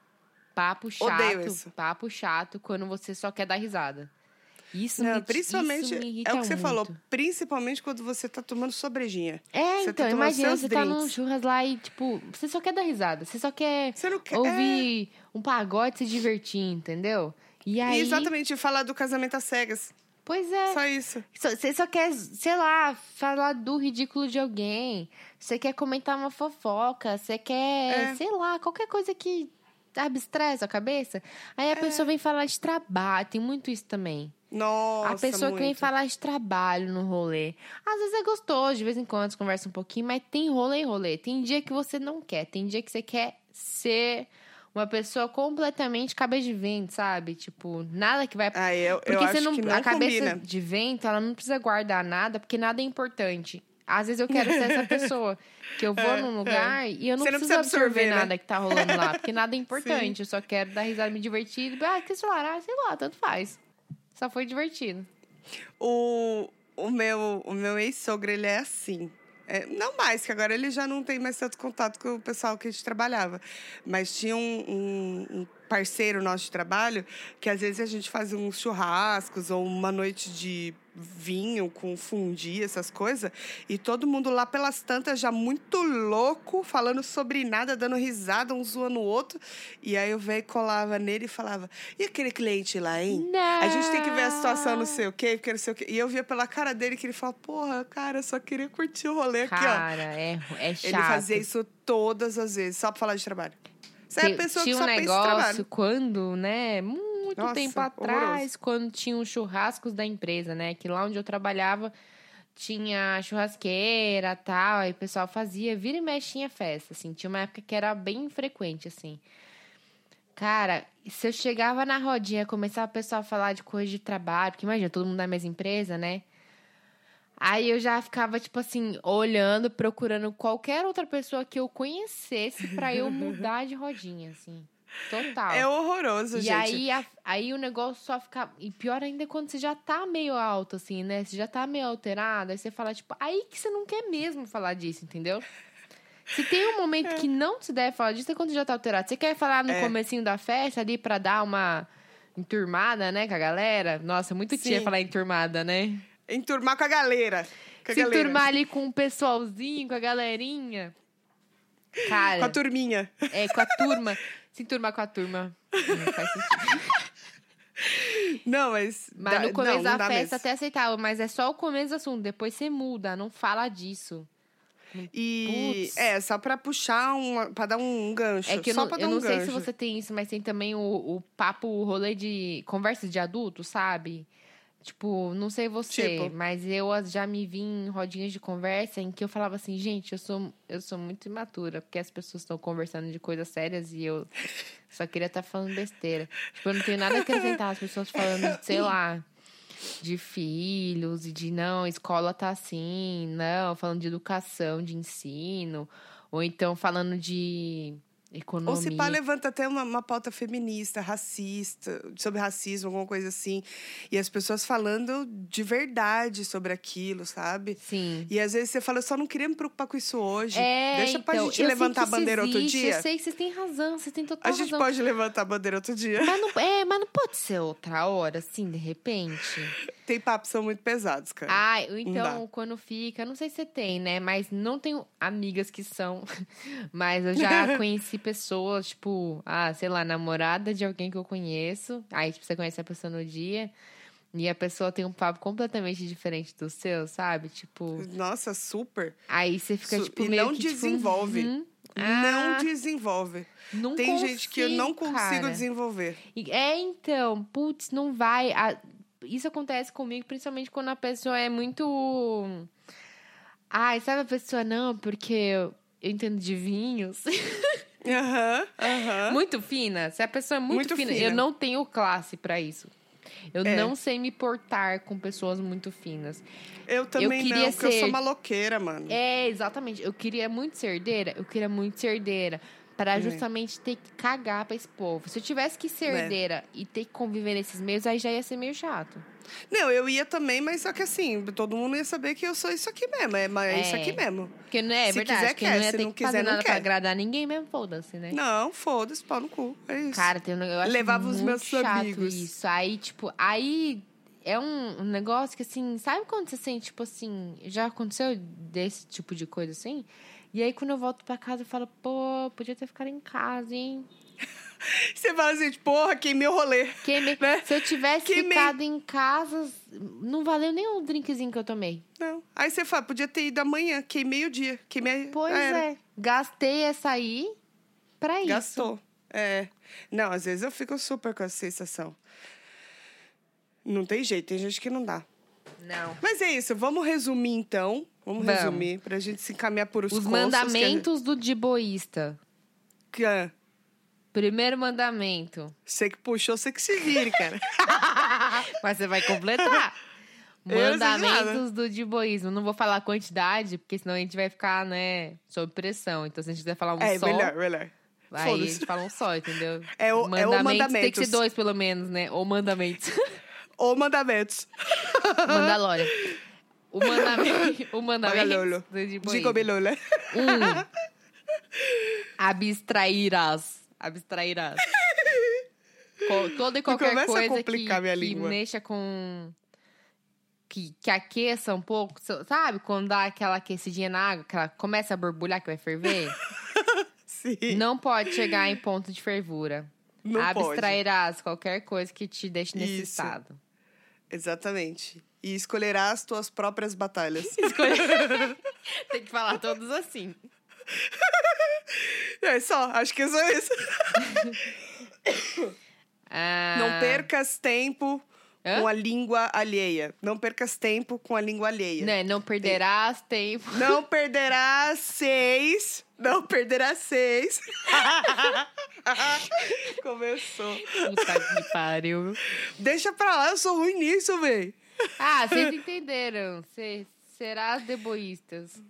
papo chato. Papo chato quando você só quer dar risada. Isso Não, me, principalmente, isso me é o que você muito. falou, principalmente quando você tá tomando sua brejinha. É, Você tá então, tomando imagina, você tá num drinks. churras lá e, tipo, você só quer dar risada. Você só quer Você quer. é, ouvir um pagode e se divertir, entendeu? E aí. Exatamente, falar do casamento às cegas. Pois é. Só isso. Você só quer, sei lá, falar do ridículo de alguém. Você quer comentar uma fofoca. Você quer, É. sei lá, qualquer coisa que abstrai a cabeça. Aí a pessoa vem falar de trabalho. Tem muito isso também. Nossa, a pessoa que vem muito. falar de trabalho no rolê. Às vezes é gostoso, de vez em quando conversa um pouquinho, mas tem rolê e rolê. Tem dia que você não quer. Tem dia que você quer ser uma pessoa completamente cabeça de vento, sabe? Tipo, nada que vai Ah, eu, porque eu você não, não a cabeça combina. de vento, ela não precisa guardar nada, porque nada é importante. Às vezes eu quero ser essa pessoa que eu vou É, num lugar e eu não Você preciso absorver, absorver, né? nada que tá rolando lá, porque nada é importante. Eu só quero dar risada, me divertir. Ah, que celular? Ah, sei lá, tanto faz. Só foi divertido. O, o meu, o meu ex-sogro, ele é assim. É, não mais, que agora ele já não tem mais tanto contato com o pessoal que a gente trabalhava. Mas tinha um, um- um parceiro nosso de trabalho que às vezes a gente fazia uns churrascos ou uma noite de vinho com fundi, essas coisas. E todo mundo lá pelas tantas já muito louco, falando sobre nada, dando risada, um zoando o outro. E aí eu veio, colava nele e falava: E aquele cliente lá, hein? Não. A gente tem que ver a situação, não sei o quê, porque não sei o quê. E eu via pela cara dele que ele falava, porra, cara, eu só queria curtir o rolê aqui, ó. Cara, é, é chato. Ele fazia isso todas as vezes, só pra falar de trabalho. Você é a pessoa tinha que um só pensa em negócio trabalho. quando, né, muito Nossa, tempo atrás, quando tinha os churrascos da empresa, né, que lá onde eu trabalhava tinha churrasqueira tal, aí o pessoal fazia, vira e mexe tinha festa, assim, tinha uma época que era bem frequente, assim. Cara, se eu chegava na rodinha, começava o pessoal a falar de coisa de trabalho, porque imagina, todo mundo da mesma empresa, né? Aí eu já ficava, tipo assim, olhando, procurando qualquer outra pessoa que eu conhecesse pra eu mudar de rodinha, assim. Total. É horroroso, e gente. aí, a- aí o negócio só fica. E pior ainda é quando você já tá meio alto, assim, né? Você já tá meio alterado. Aí você fala, tipo, aí que você não quer mesmo falar disso, entendeu? Se tem um momento que não se deve falar disso, é quando já tá alterado. Você quer falar no É. comecinho da festa ali pra dar uma enturmada, né, com a galera? Nossa, muito tia Sim. falar enturmada, né? Enturmar com a galera. Com a Se galera. enturmar ali com o pessoalzinho, com a galerinha. Cara, Com a turminha. é, com a turma. Se enturmar com a turma. Não faz sentido. Não, mas. Mas dá- no começo não, não da dá festa mesmo. até aceitava, mas é só o começo do assunto. Depois você muda, não fala disso. E Putz. é, só pra puxar, uma, pra dar um gancho. É que eu só não, eu um não sei gancho. se você tem isso, mas tem também o, o papo, o rolê de conversa de adulto, sabe? Tipo, não sei você, Tipo? mas eu já me vi em rodinhas de conversa em que eu falava assim, gente, eu sou, eu sou muito imatura, porque as pessoas estão conversando de coisas sérias e eu só queria estar falando besteira. Tipo, eu não tenho nada a acrescentar, as pessoas falando, de, sei lá, de filhos e de não, escola tá assim, não, falando de educação, de ensino, ou então falando de economia. Ou se pá, levanta até uma, uma pauta feminista, racista, sobre racismo, alguma coisa assim. E as pessoas falando de verdade sobre aquilo, sabe? Sim. E às vezes você fala, eu só não queria me preocupar com isso hoje. É, Deixa pra então, gente eu sei levantar a bandeira outro existe, dia. Eu sei que vocês têm razão, vocês têm total A gente razão. pode levantar a bandeira outro dia. Mas não, é, mas não pode ser outra hora, assim, de repente. Tem papos são muito pesados, cara. Ah, então, quando fica, não sei se você tem, né? Mas não tenho amigas que são. Mas eu já conheci pessoas, tipo, ah, sei lá, namorada de alguém que eu conheço. Aí, tipo, você conhece a pessoa no dia. E a pessoa tem um papo completamente diferente do seu, sabe? Tipo, Nossa, super. aí você fica, Su- tipo, e meio não que, tipo, desenvolve. uhum. Não Ah, desenvolve. não Tem gente que eu não consigo, consigo cara. desenvolver. É, então, putz, não vai. Isso acontece comigo, principalmente quando a pessoa é muito. Ai, sabe a pessoa, não, porque eu entendo de vinhos. Aham, aham. muito fina. Se a pessoa é muito, Muito fina, fina. eu não tenho classe pra isso. Eu É. não sei me portar com pessoas muito finas. Eu também queria não, porque eu ser- sou maloqueira, mano. É, exatamente. Eu queria muito ser herdeira, eu queria muito ser herdeira. Pra Também. justamente ter que cagar pra esse povo. Se eu tivesse que ser É. herdeira e ter que conviver nesses meios, aí já ia ser meio chato. Não, eu ia também, mas só que assim, todo mundo ia saber que eu sou isso aqui mesmo. É, é isso É. aqui mesmo. Porque não é, Se verdade, quiser, que quer. não ia Se ter não que fazer quiser, não nada pra quer. agradar ninguém mesmo, foda-se, né? Não, foda-se, pau no cu. É isso. Cara, tem um, eu acho Levava os muito meus chato amigos. isso. Aí, tipo, aí é um, um negócio que, assim, sabe quando você sente, tipo assim, já aconteceu desse tipo de coisa, assim? E aí, quando eu volto pra casa, eu falo, pô, podia ter ficado em casa, hein? Você fala assim, porra, queimei o rolê. Queimei. Né? Se eu tivesse Queimei. ficado em casa, não valeu nem o drinkzinho que eu tomei. Não. Aí você fala, podia ter ido amanhã, queimei o dia. Queimei. Pois era. é. Gastei essa aí pra isso. Gastou. É. Não, às vezes eu fico super com essa sensação. Não tem jeito, tem gente que não dá. Não. Mas é isso, vamos resumir então. Vamos, Vamos. resumir pra gente se encaminhar por os Os consos que a gente- mandamentos do diboísta. Que, é, Primeiro mandamento. você que puxou, você que se vire, cara. Mas você vai completar. Mandamentos do diboísmo. Não vou falar a quantidade, porque senão a gente vai ficar, né, sob pressão. Então, se a gente quiser falar um é, só, melhor, melhor. aí a gente fala um só, entendeu? É o- é o Mandamentos tem que mandamentos. ser dois, pelo menos, né? Ou mandamentos. Ou mandamentos. Mandalorian. O mandamento, o mandamento. Digo belula. Um. Abstrairás. Abstrairás. Toda e qualquer coisa que, que mexa com... Que, que aqueça um pouco. Sabe? Quando dá aquela aquecidinha na água, que ela começa a borbulhar, que vai ferver. Sim. não pode chegar em ponto de fervura. Não pode. Abstrairás qualquer coisa que te deixe nesse Isso. estado. Exatamente. E escolherás as tuas próprias batalhas. Tem que falar todos assim. é só, acho que é só isso. Ah, Não percas tempo Hã? com a língua alheia. Não percas tempo com a língua alheia. Né, não perderás tempo. Não perderás seis. Não perderás seis. Começou. Puta que pariu. Deixa pra lá, eu sou ruim nisso, véi. Ah, vocês entenderam. Cê, serás deboístas.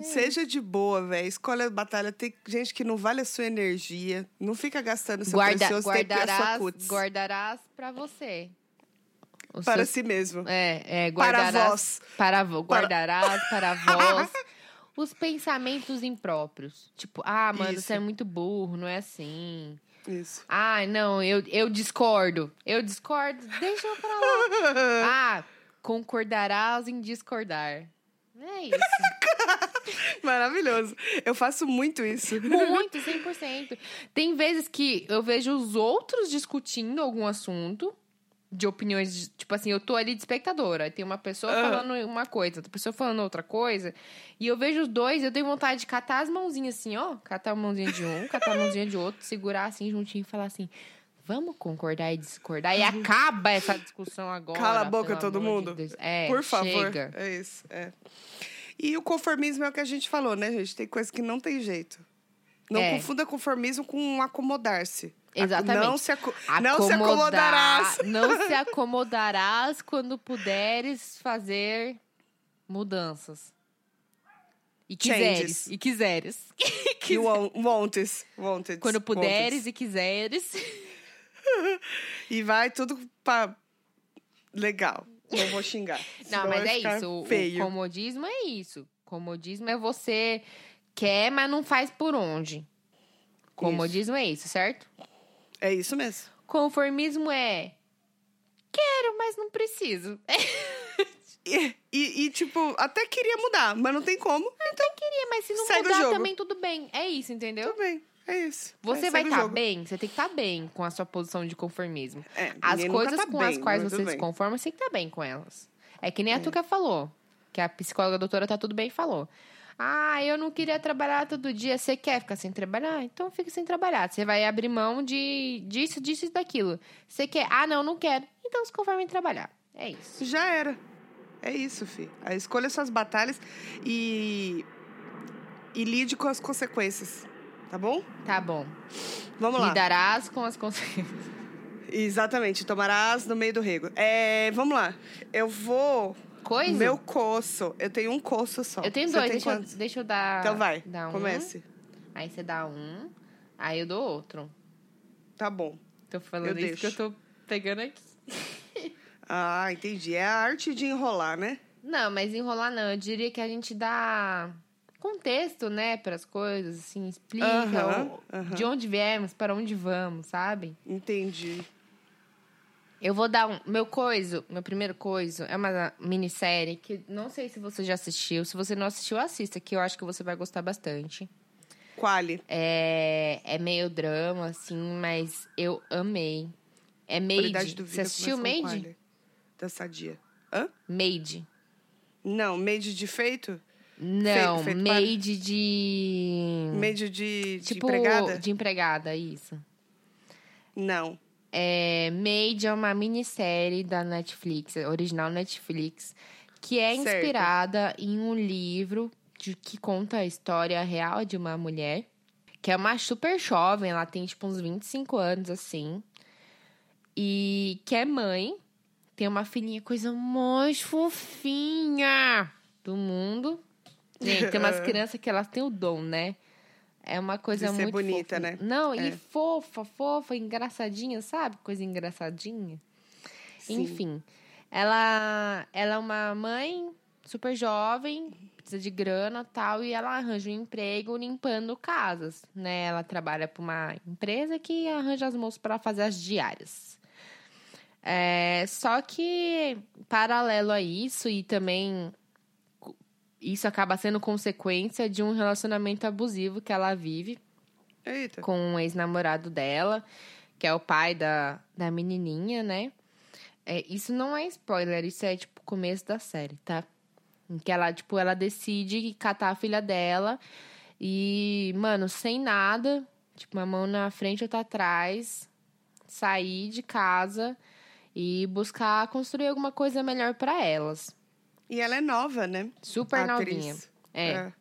Seja de boa, velho. Escolhe a batalha. Tem gente que não vale a sua energia. Não fica gastando seu Guarda, precioso tempo e a sua guardarás, cutis. guardarás pra você. Os Para seus- si mesmo. É, é, Para guardarás. vós. Para guardarás para vós os pensamentos impróprios. Tipo, ah, mano, Isso. você é muito burro, não é assim. Isso. Ah, não, eu, eu discordo. Eu discordo, deixa eu pra lá. Ah, concordarás em discordar. É isso. Maravilhoso. Eu faço muito isso. Muito, 100%. Tem vezes que eu vejo os outros discutindo algum assunto de opiniões, de- tipo assim, eu tô ali de espectadora, tem uma pessoa Aham. falando uma coisa, outra pessoa falando outra coisa, e eu vejo os dois, eu tenho vontade de catar as mãozinhas assim, ó, catar a mãozinha de um, catar a mãozinha de outro, segurar assim juntinho e falar assim, vamos concordar e discordar, e acaba essa discussão agora. Cala a boca, todo de mundo. Deus. É, Por favor. chega. É isso. É. E o conformismo é o que a gente falou, né, gente? Tem coisa que não tem jeito. Não É. confunda conformismo com acomodar-se. Exatamente. Não se, aco... não se acomodarás. Não se acomodarás quando puderes fazer mudanças. E quiseres. Changes. E quiseres. Wants, wanted. Quando puderes e quiseres. E vai tudo pra... Legal. Não vou xingar. Não, mas é isso. O- Feio. O comodismo é isso. Comodismo é você quer, mas não faz por onde. Comodismo é isso, certo? É isso mesmo. Conformismo é quero, mas não preciso. E, e- e, tipo, até queria mudar, mas não tem como. Então, Queria, mas se não mudar também tudo bem. É isso, entendeu? tudo bem. É isso. Você É, vai estar jogo. bem, você tem que estar bem com a sua posição de conformismo. É, As coisas tá com bem, as quais você se conforma, você tem que estar bem com elas. É que nem a Tuca falou, que a psicóloga doutora tá tudo bem falou. Ah, eu não queria trabalhar todo dia. Você quer ficar sem trabalhar? Então fica sem trabalhar. Você vai abrir mão de disso, disso e daquilo. Você quer? Ah, não, não quero. Então se conforme em trabalhar. É isso. Já era. É isso, fi. A escolha suas batalhas e. E lide com as consequências. Tá bom? Tá bom. Vamos lá. Lidarás com as consequências. Exatamente, tomarás no meio do rego. É, vamos lá. Eu vou. Coisa? Meu coço. Eu tenho um coço só. Eu tenho dois. Deixa eu, deixa eu dar. Então vai. dar um. Comece. Aí você dá um, aí eu dou outro. Tá bom. Tô falando Eu isso que eu deixo. tô pegando aqui. Ah, entendi. É a arte de enrolar, né? Não, mas enrolar não. Eu diria que a gente dá contexto, né, para as coisas, assim, explica Aham, o- aham. de onde viemos, para onde vamos, sabe? Entendi. Eu vou dar um. Meu coiso, meu primeiro coiso, é uma minissérie que não sei se você já assistiu. Se você não assistiu, assista, que eu acho que você vai gostar bastante. Quali. É, é meio drama, assim, mas eu amei. É Made. Do Você assistiu Made? quali. Da Sadia. Hã? Made. Não, made de feito? Não, feito para- made de. Made de, de tipo, empregada? de empregada, isso. Não. É, Made é uma minissérie da Netflix, original Netflix, que é Certo. inspirada em um livro de, que conta a história real de uma mulher, que é uma super jovem, ela tem tipo uns 25 anos, assim, e que é mãe, tem uma filhinha, coisa mais fofinha do mundo. Gente, tem umas crianças que elas têm o dom, né? É uma coisa De ser muito bonita, fofa. né? Não, É. e fofa, fofa, engraçadinha, sabe? Coisa engraçadinha. Sim. Enfim, ela, ela é uma mãe super jovem, precisa de grana tal, e ela arranja um emprego limpando casas, né? Ela trabalha para uma empresa que arranja as moças para fazer as diárias. É, só que, paralelo a isso, e também isso acaba sendo consequência de um relacionamento abusivo que ela vive Eita. com um ex-namorado dela, que é o pai da, da menininha, né? É, isso não é spoiler, isso é, tipo, começo da série, tá? Em que ela, tipo, ela decide catar a filha dela e, mano, sem nada, tipo, uma mão na frente, outra atrás, sair de casa e buscar construir alguma coisa melhor pra elas. E ela é nova, né? Super A atriz. novinha. É.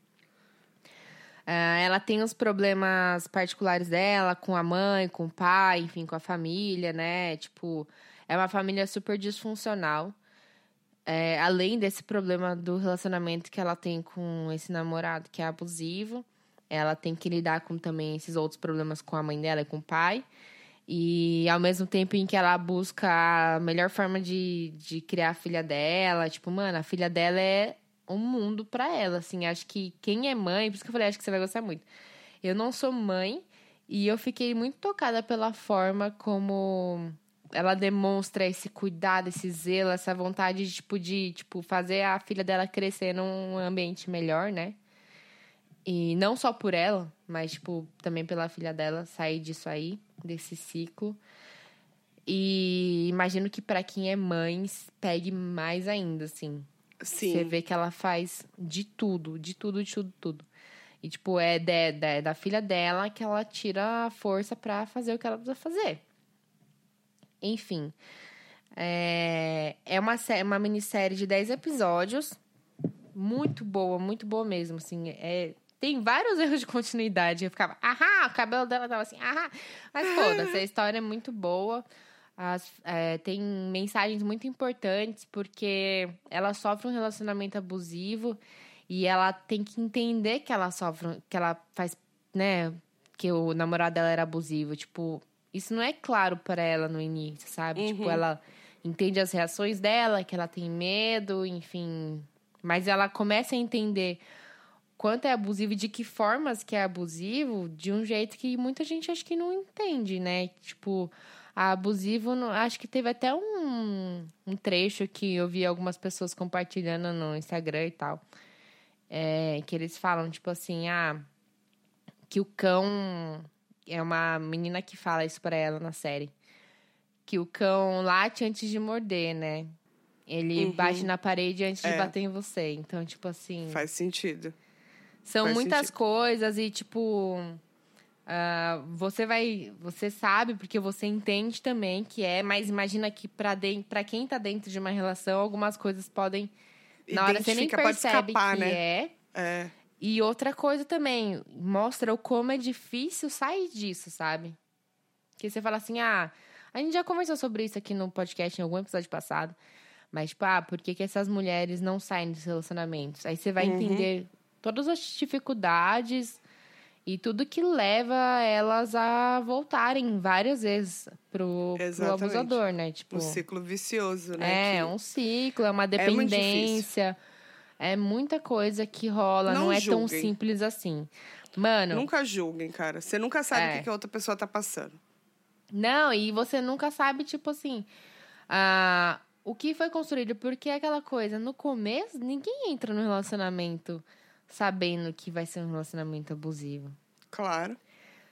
Ah, ela tem os problemas particulares dela com a mãe, com o pai, enfim, com a família, né? Tipo, é uma família super disfuncional. É, além desse problema do relacionamento que ela tem com esse namorado que é abusivo, ela tem que lidar com também esses outros problemas com a mãe dela e com o pai. E ao mesmo tempo em que ela busca a melhor forma de, de criar a filha dela, tipo, mano, a filha dela é um mundo pra ela, assim. Acho que quem é mãe, por isso que eu falei, acho que você vai gostar muito. Eu não sou mãe e eu fiquei muito tocada pela forma como ela demonstra esse cuidado, esse zelo, essa vontade de, tipo, de, tipo, fazer a filha dela crescer num ambiente melhor, né? E não só por ela, mas, tipo, também pela filha dela sair disso aí, desse ciclo. E imagino que pra quem é mãe, pegue mais ainda, assim. Sim. Você vê que ela faz de tudo, de tudo, de tudo, tudo. E, tipo, é de, de- da filha dela que ela tira a força pra fazer o que ela precisa fazer. Enfim. É, é uma, uma minissérie de 10 episódios. Muito boa, muito boa mesmo, assim. É, tem vários erros de continuidade. Eu ficava, ahá, o cabelo dela tava assim, ahá. Mas foda-se, a história é muito boa. As- é, tem mensagens muito importantes, porque ela sofre um relacionamento abusivo e ela tem que entender que ela sofre, que ela faz, né, que o namorado dela era abusivo. Tipo, isso não é claro para ela no início, sabe? Tipo, ela entende as reações dela, que ela tem medo, enfim. Mas ela começa a entender quanto é abusivo e de que formas que é abusivo, de um jeito que muita gente acho que não entende, né? Tipo, abusivo, não- acho que teve até um, um trecho que eu vi algumas pessoas compartilhando no Instagram e tal. É, que eles falam, tipo assim, ah, que o cão. É uma menina que fala isso pra ela na série. Que o cão late antes de morder, né? Ele Uhum. bate na parede antes de É. bater em você. Então, tipo assim. Faz sentido. São Faz muitas sentido. coisas e, tipo. ah, você vai. Você sabe, porque você entende também que é, mas imagina que pra, den pra quem tá dentro de uma relação, algumas coisas podem. Na hora você nem percebe escapar, que né? é. É. E outra coisa também, mostra o como é difícil sair disso, sabe? Que você fala assim, ah, a gente já conversou sobre isso aqui no podcast em algum episódio passado. Mas, tipo, ah, por que, que essas mulheres não saem dos relacionamentos? Aí você vai Uhum. entender todas as dificuldades e tudo que leva elas a voltarem várias vezes pro, pro abusador, né? Tipo, Um ciclo vicioso, né? é, que um ciclo, é uma É dependência. É, muita coisa que rola, não, Não é tão julguem. simples assim. Mano, Nunca julguem, cara. Você nunca sabe É. o que que a outra pessoa tá passando. não, e você nunca sabe, tipo assim, ah, o que foi construído. Porque é aquela coisa, no começo, ninguém entra no relacionamento sabendo que vai ser um relacionamento abusivo. Claro.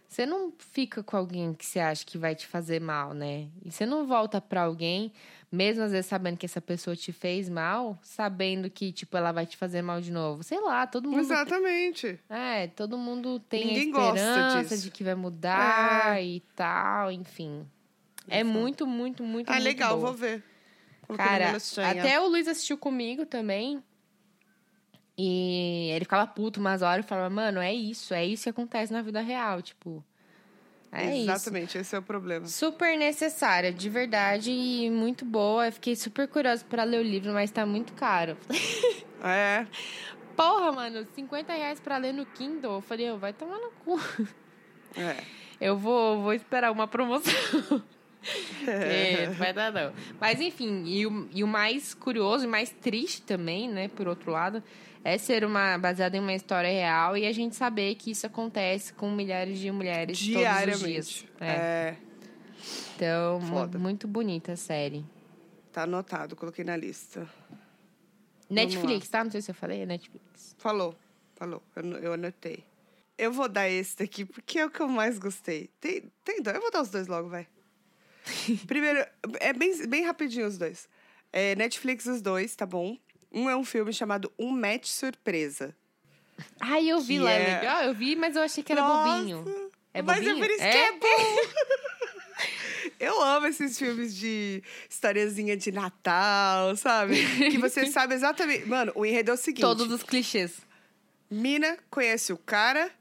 Você não fica com alguém que você acha que vai te fazer mal, né? E você não volta pra alguém, mesmo às vezes sabendo que essa pessoa te fez mal, sabendo que, tipo, ela vai te fazer mal de novo. Sei lá, todo mundo. Exatamente. É, todo mundo tem Ninguém a gosta esperança de que vai mudar É. e tal, enfim. É muito, muito, muito, Ah, muito legal, boa. vou ver. Coloquei Cara, até o Luiz assistiu comigo também. E ele ficava puto umas horas e falava, mano, é isso, é isso que acontece na vida real, tipo. É isso. Exatamente, esse é o problema. Super necessária, de verdade, e muito boa. Eu fiquei super curiosa pra ler o livro, mas tá muito caro. É. Porra, mano, 50 reais pra ler no Kindle. Eu falei, "Ô, vai tomar no cu. É. Eu vou, vou esperar uma promoção. É, não vai dar, não. Mas enfim, e o, e o mais curioso e mais triste também, né, por outro lado, é ser uma baseada em uma história real e a gente saber que isso acontece com milhares de mulheres todos os Diariamente. dias. É. É. Então, Foda. muito bonita a série. Tá anotado, coloquei na lista. Netflix, tá? Não sei se eu falei, é Netflix. Falou, falou. Eu, eu anotei. Eu vou dar esse daqui porque é o que eu mais gostei. Tem, tem dois. Eu vou dar os dois logo, vai. Primeiro, é bem, bem rapidinho os dois. É Netflix os dois, tá bom? Um é um filme chamado Um Match Surpresa. Ai, eu vi lá, é é- legal. Eu vi, mas eu achei que era Nossa, bobinho. É Mas bobinho? é por isso É? que é bom. Eu amo esses filmes de historiazinha de Natal, sabe? Que você sabe exatamente. Mano, o enredo é o seguinte: Todos os clichês. Mina conhece o cara,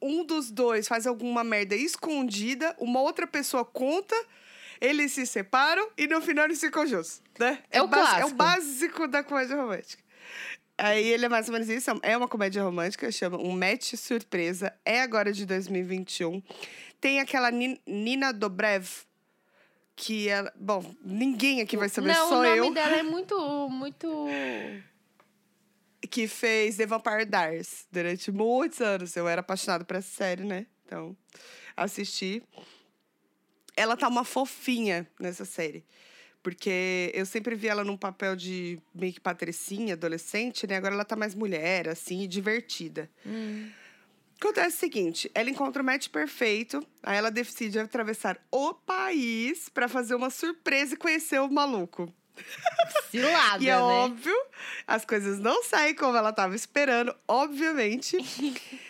um dos dois faz alguma merda escondida, uma outra pessoa conta, eles se separam e no final eles ficam juntos, né? É o basi- É clássico. o básico da comédia romântica. Aí ele é mais ou menos isso, é uma comédia romântica, chama Um Match Surpresa, é agora de 2021. Tem aquela Nin- Nina Dobrev, que ela... Bom, ninguém aqui vai saber, Não, só o nome eu, dela é muito, muito... que fez The Vampire Diaries durante muitos anos. Eu era apaixonada por essa série, né? Então, assisti. Ela tá uma fofinha nessa série. Porque eu sempre vi ela num papel de meio que patricinha, adolescente, né? Agora ela tá mais mulher, assim, e divertida. Hum. Acontece o seguinte, ela encontra o match perfeito, aí ela decide atravessar o país pra fazer uma surpresa e conhecer o maluco. Cilada, E é né? óbvio, as coisas não saem como ela tava esperando, obviamente.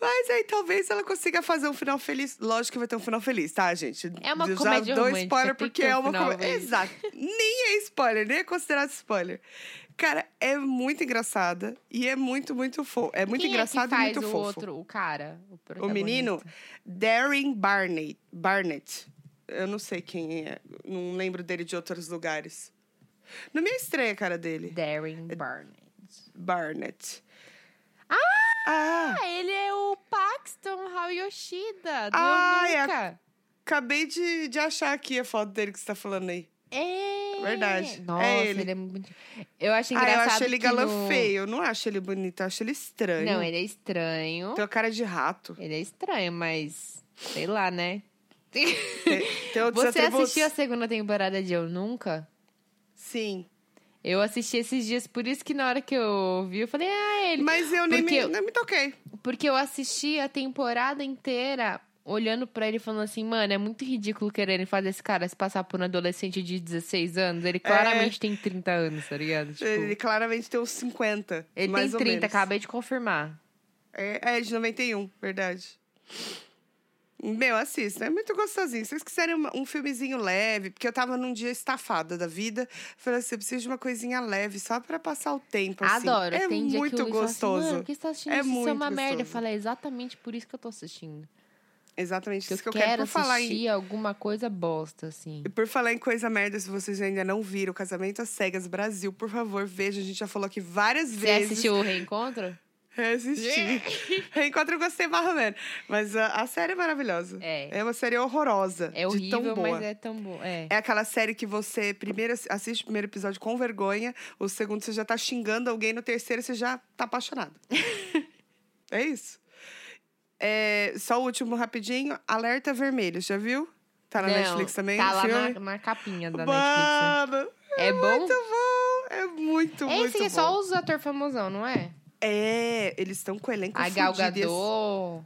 Mas aí talvez ela consiga fazer um final feliz. Lógico que vai ter um final feliz, tá, gente? É uma Eu comédia já dou romântica, spoiler porque é uma comédia. Exato. Nem é spoiler, nem é considerado spoiler. Cara, é muito engraçada e é muito, muito fofo. É muito Quem engraçado é que e faz muito o fofo. outro, o cara? O, O menino? Darren Barnett. Barnett. Eu não sei quem é. Não lembro dele de outros lugares. Não me estranha a cara dele. Darren Barnett. Barnett. Ah! Ah! Ah, ele é o Paxton Hao Yoshida, do Ah, Eu é. Nunca. Acabei de, de achar aqui a foto dele que você tá falando aí. É. Verdade. Nossa, É ele. ele. é muito... Eu acho Ah, engraçado eu acho ele galã no... feio. Eu não acho ele bonito, eu acho ele estranho. Não, ele é estranho. Tem uma cara de rato. Ele é estranho, mas... Sei lá, né? Tem, tem Você atributos. assistiu a segunda temporada de Eu Nunca? Sim. Eu assisti esses dias, por isso que na hora que eu vi, eu falei, ah, é ele. Mas eu nem Porque- me, nem me toquei. Porque eu assisti a temporada inteira olhando pra ele e falando assim, mano, é muito ridículo quererem fazer esse cara se passar por um adolescente de 16 anos. Ele claramente tem 30 anos, tá ligado? Tipo, Ele claramente tem uns 50. ele tem ou 30, menos. acabei de confirmar. É, é de 91, verdade. Meu, assista. É muito gostosinho. Se vocês quiserem uma- um filmezinho leve, porque eu tava num dia estafada da vida, falei assim, eu preciso de uma coisinha leve, só pra passar o tempo, assim. Adoro. É tem muito fala gostoso. Assim, Mano, que você tá assistindo É isso? É muito uma merda. Eu gostoso. falei, é exatamente por isso que eu tô assistindo. Exatamente isso que eu eu quero. quero Por falar, assistir em, alguma coisa bosta, assim. e por falar em coisa merda, se vocês ainda não viram, Casamento às Cegas Brasil, por favor, veja. A gente já falou aqui várias Você vezes. assistiu o Reencontro? Reassisti. Reencontro eu gostei ou menos. Mas a, a série é maravilhosa. É. É uma série horrorosa. É de tão horrível, boa. mas é tão boa. É. É aquela série que você primeiro assi- assiste o primeiro episódio com vergonha, o segundo você já tá xingando alguém, no terceiro você já tá apaixonado. é isso. É, só o último rapidinho, Alerta Vermelho, já viu? Tá na Não, Netflix também? Tá lá filme? na, na capinha da Netflix. né? Mano, É bom? muito bom! É muito, É muito esse que é bom. só os atores famosão, não é? É, eles estão com o elenco A Gal fudido, e esse- Gadot,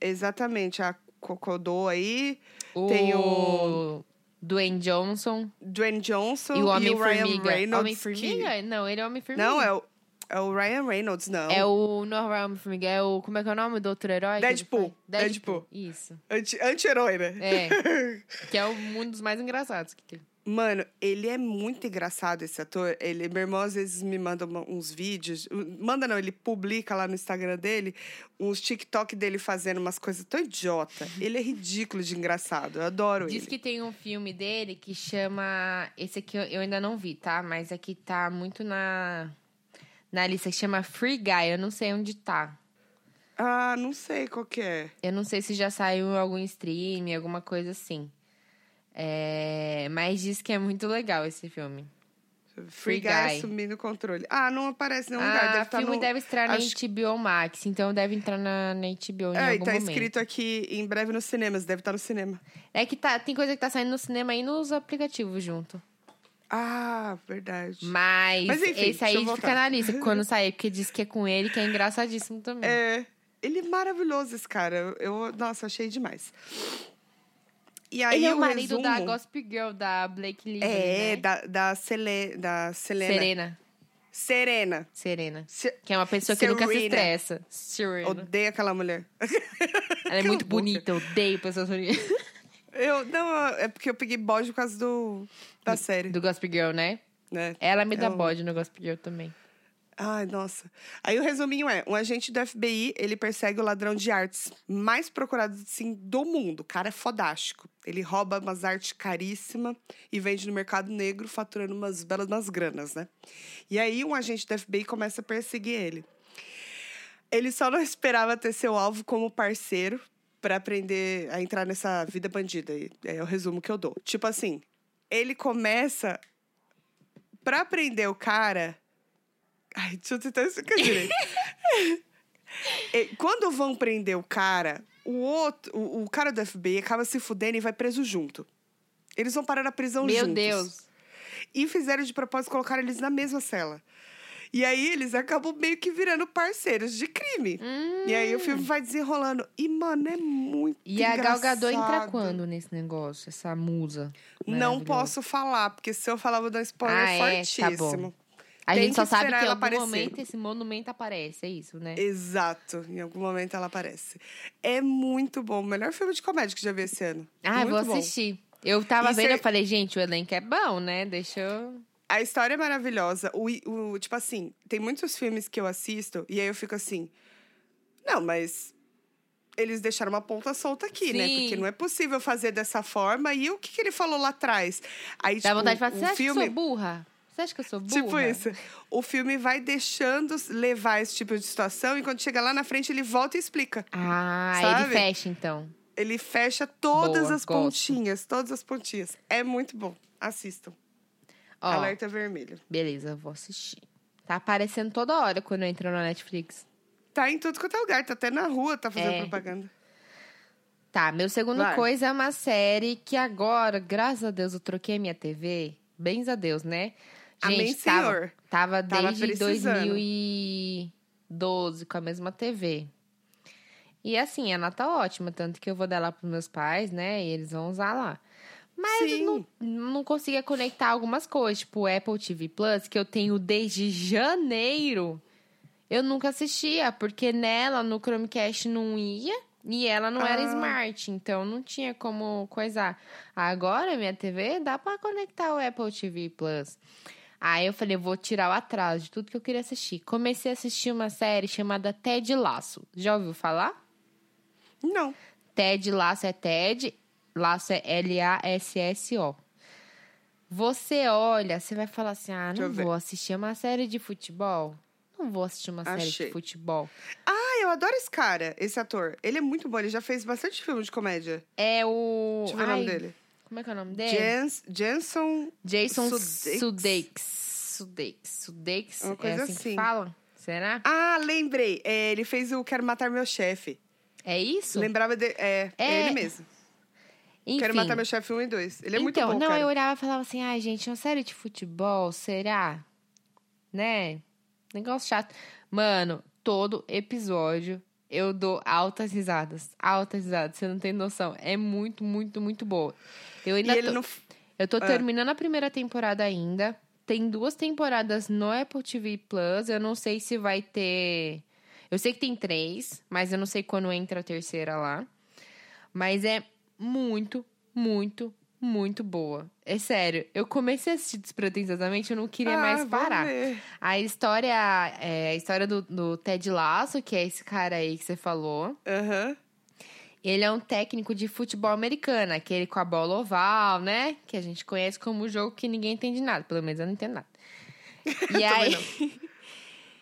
Exatamente, a Cocodô aí, o Tem o- Dwayne Johnson Dwayne Johnson e o Ryan Homem-Formiga. Reynolds. Homem-Formiga? que- Não, ele é Homem-Formiga. Não, é o, é o Ryan Reynolds, não. É o... Não é o Homem-Formiga, é o... Como é que é o nome do outro herói? Deadpool. faz? Deadpool. Isso. Anti- Anti-herói, né? É. que é o- um dos mais engraçados que tem. Mano, ele é muito engraçado, esse ator. Ele, meu irmão às vezes me manda uns vídeos. Manda não, ele publica lá no Instagram dele uns TikTok dele fazendo umas coisas tão idiota. Ele é ridículo de engraçado. Eu adoro Diz ele. que tem um filme dele que chama. Esse aqui eu- ainda não vi, tá? Mas aqui tá muito na. Na lista que chama Free Guy. Eu não sei onde tá. Ah, não sei qual que é. Eu não sei se já saiu em algum stream, alguma coisa assim. É, Mas diz que é muito legal esse filme. Free Free Guy assumindo o controle. Ah, não aparece em nenhum lugar. Ah, Deve o estar filme no... deve estrear na acho- HBO Max, então deve entrar na, na HBO É, e algum tá momento. escrito aqui em breve nos cinemas. Deve estar no cinema. É que tá, tem coisa que tá saindo no cinema e nos aplicativos junto. Ah, verdade. Mas, Mas enfim, esse aí fica na lista quando sair, porque diz que é com ele, que é engraçadíssimo também. É, ele é maravilhoso, esse cara. Eu, nossa, achei demais. E aí ele é o o marido resumo, da Gossip Girl, da Blake Lively, É, né? da, da, Cele, da Selena. Serena. Serena. Serena. Se- Que é uma pessoa que nunca se Serena. estressa. Serena. Odeio aquela mulher. Ela é Cala muito boca. bonita, odeio pessoas bonitas. Eu, não, é porque eu peguei bode por causa do, da série, Do Gossip Girl, né? né? Ela me dá Eu- bode no Gossip Girl também. Ai, nossa. Aí o resuminho é: um agente do FBI, ele persegue o ladrão de artes mais procurado assim, do mundo. O cara é fodástico. Ele rouba umas artes caríssimas e vende no mercado negro, faturando umas belas umas granas, né? E aí um agente do FBI começa a perseguir ele. Ele só não esperava ter seu alvo como parceiro para aprender a entrar nessa vida bandida. É o resumo que eu dou. Tipo assim, ele começa pra prender o cara. Ai, deixa eu tentar explicar direito. É, Quando vão prender o cara, o outro, o, o cara do FBI acaba se fudendo e vai preso junto. Eles vão parar na prisão Meu juntos. Deus. E fizeram de propósito colocar eles na mesma cela. E aí eles acabam meio que virando parceiros de crime. Hum. E aí o filme vai desenrolando. E, mano, é muito E a Gal Gadot entra engraçado. quando nesse negócio? Essa musa. Não posso falar, porque se eu falar, vou dar um spoiler Ah, é? Tá bom. A gente só que sabe que em algum aparecer. momento esse monumento aparece, é isso, né? Exato. Em algum momento ela aparece. É muito bom. O melhor filme de comédia que já vi esse ano. Ah, eu muito vou bom. assistir. Eu tava E vendo, cê- eu falei, gente, o elenco é bom, né? Deixa eu. A história é maravilhosa. O, o, tipo assim, tem muitos filmes que eu assisto e aí eu fico assim. Não, mas eles deixaram uma ponta solta aqui, né? Sim. Porque não é possível fazer dessa forma. E o que, que ele falou lá atrás? Aí, Dá tipo, vontade de falar, o você acha filme... que eu sou burra? Você acha que eu sou burra? Tipo isso. O filme vai deixando levar esse tipo de situação e quando chega lá na frente ele volta e explica. Ah, Sabe? ele fecha, então. Ele fecha todas Boa, as gosto. pontinhas, todas as pontinhas. É muito bom. Assistam. Ó, Alerta vermelho. beleza, vou assistir. Tá aparecendo toda hora quando eu entro na Netflix. Tá em tudo quanto é lugar, tá até na rua, tá fazendo É. propaganda. Tá, meu segundo Vai. coisa é uma série que agora, graças a Deus, eu troquei minha TV. Bens a Deus, né? Amém, Gente, Senhor. tava Tava desde precisando. 2012 com a mesma TV. E assim, a nota ótima, tanto que eu vou dar lá pros meus pais, né? E eles vão usar lá. Mas Sim. não, não conseguia conectar algumas coisas, tipo o Apple TV Plus, que eu tenho desde janeiro. Eu nunca assistia, porque nela, no Chromecast, não ia. E ela não era Ah. smart, então não tinha como coisar. Agora, minha TV, dá pra conectar o Apple TV Plus. Aí eu falei, vou tirar o atraso de tudo que eu queria assistir. Comecei a assistir uma série chamada Ted Laço. Já ouviu falar? Não. Ted Laço é Ted, Laço é L-A-S-S-O. Você olha, você vai falar assim: ah, não ver. vou assistir uma série de futebol. Não vou assistir uma série Achei. de futebol. Ah, eu adoro esse cara, esse ator. Ele é muito bom, ele já fez bastante filme de comédia. É o. Deixa eu ver o Ai, nome dele. Como é que é o nome dele? Jens, Jenson. Jason Sudeikis. Sudeikis. Sudeikis. Uma É coisa assim, assim. que fala? Será? Ah, lembrei. É, ele fez o Quero Matar Meu Chefe. É isso? Lembrava dele. É, É. é ele mesmo. Enfim. Quero Matar Meu Chefe 1 e 2. Ele é muito então, bom, não, cara. eu olhava e falava assim, ai, gente, uma série de futebol, será? Né? Negócio chato. Mano, todo episódio eu dou altas risadas. Altas risadas, você não tem noção. É muito, muito, muito boa. Eu ainda tô, não. eu tô Ah. terminando a primeira temporada ainda. Tem duas temporadas no Apple TV Plus. Eu não sei se vai ter. Eu sei que tem três, mas eu não sei quando entra a terceira lá. Mas é muito, muito, muito boa. É sério. Eu comecei a assistir despretensiosamente, eu não queria Ah, mais parar. A história é a história do, do Ted Lasso, que é esse cara aí que você falou. Aham. Ele é um técnico de futebol americano, aquele com a bola oval, né? Que a gente conhece como jogo que ninguém entende nada. Pelo menos eu não entendo nada. E aí,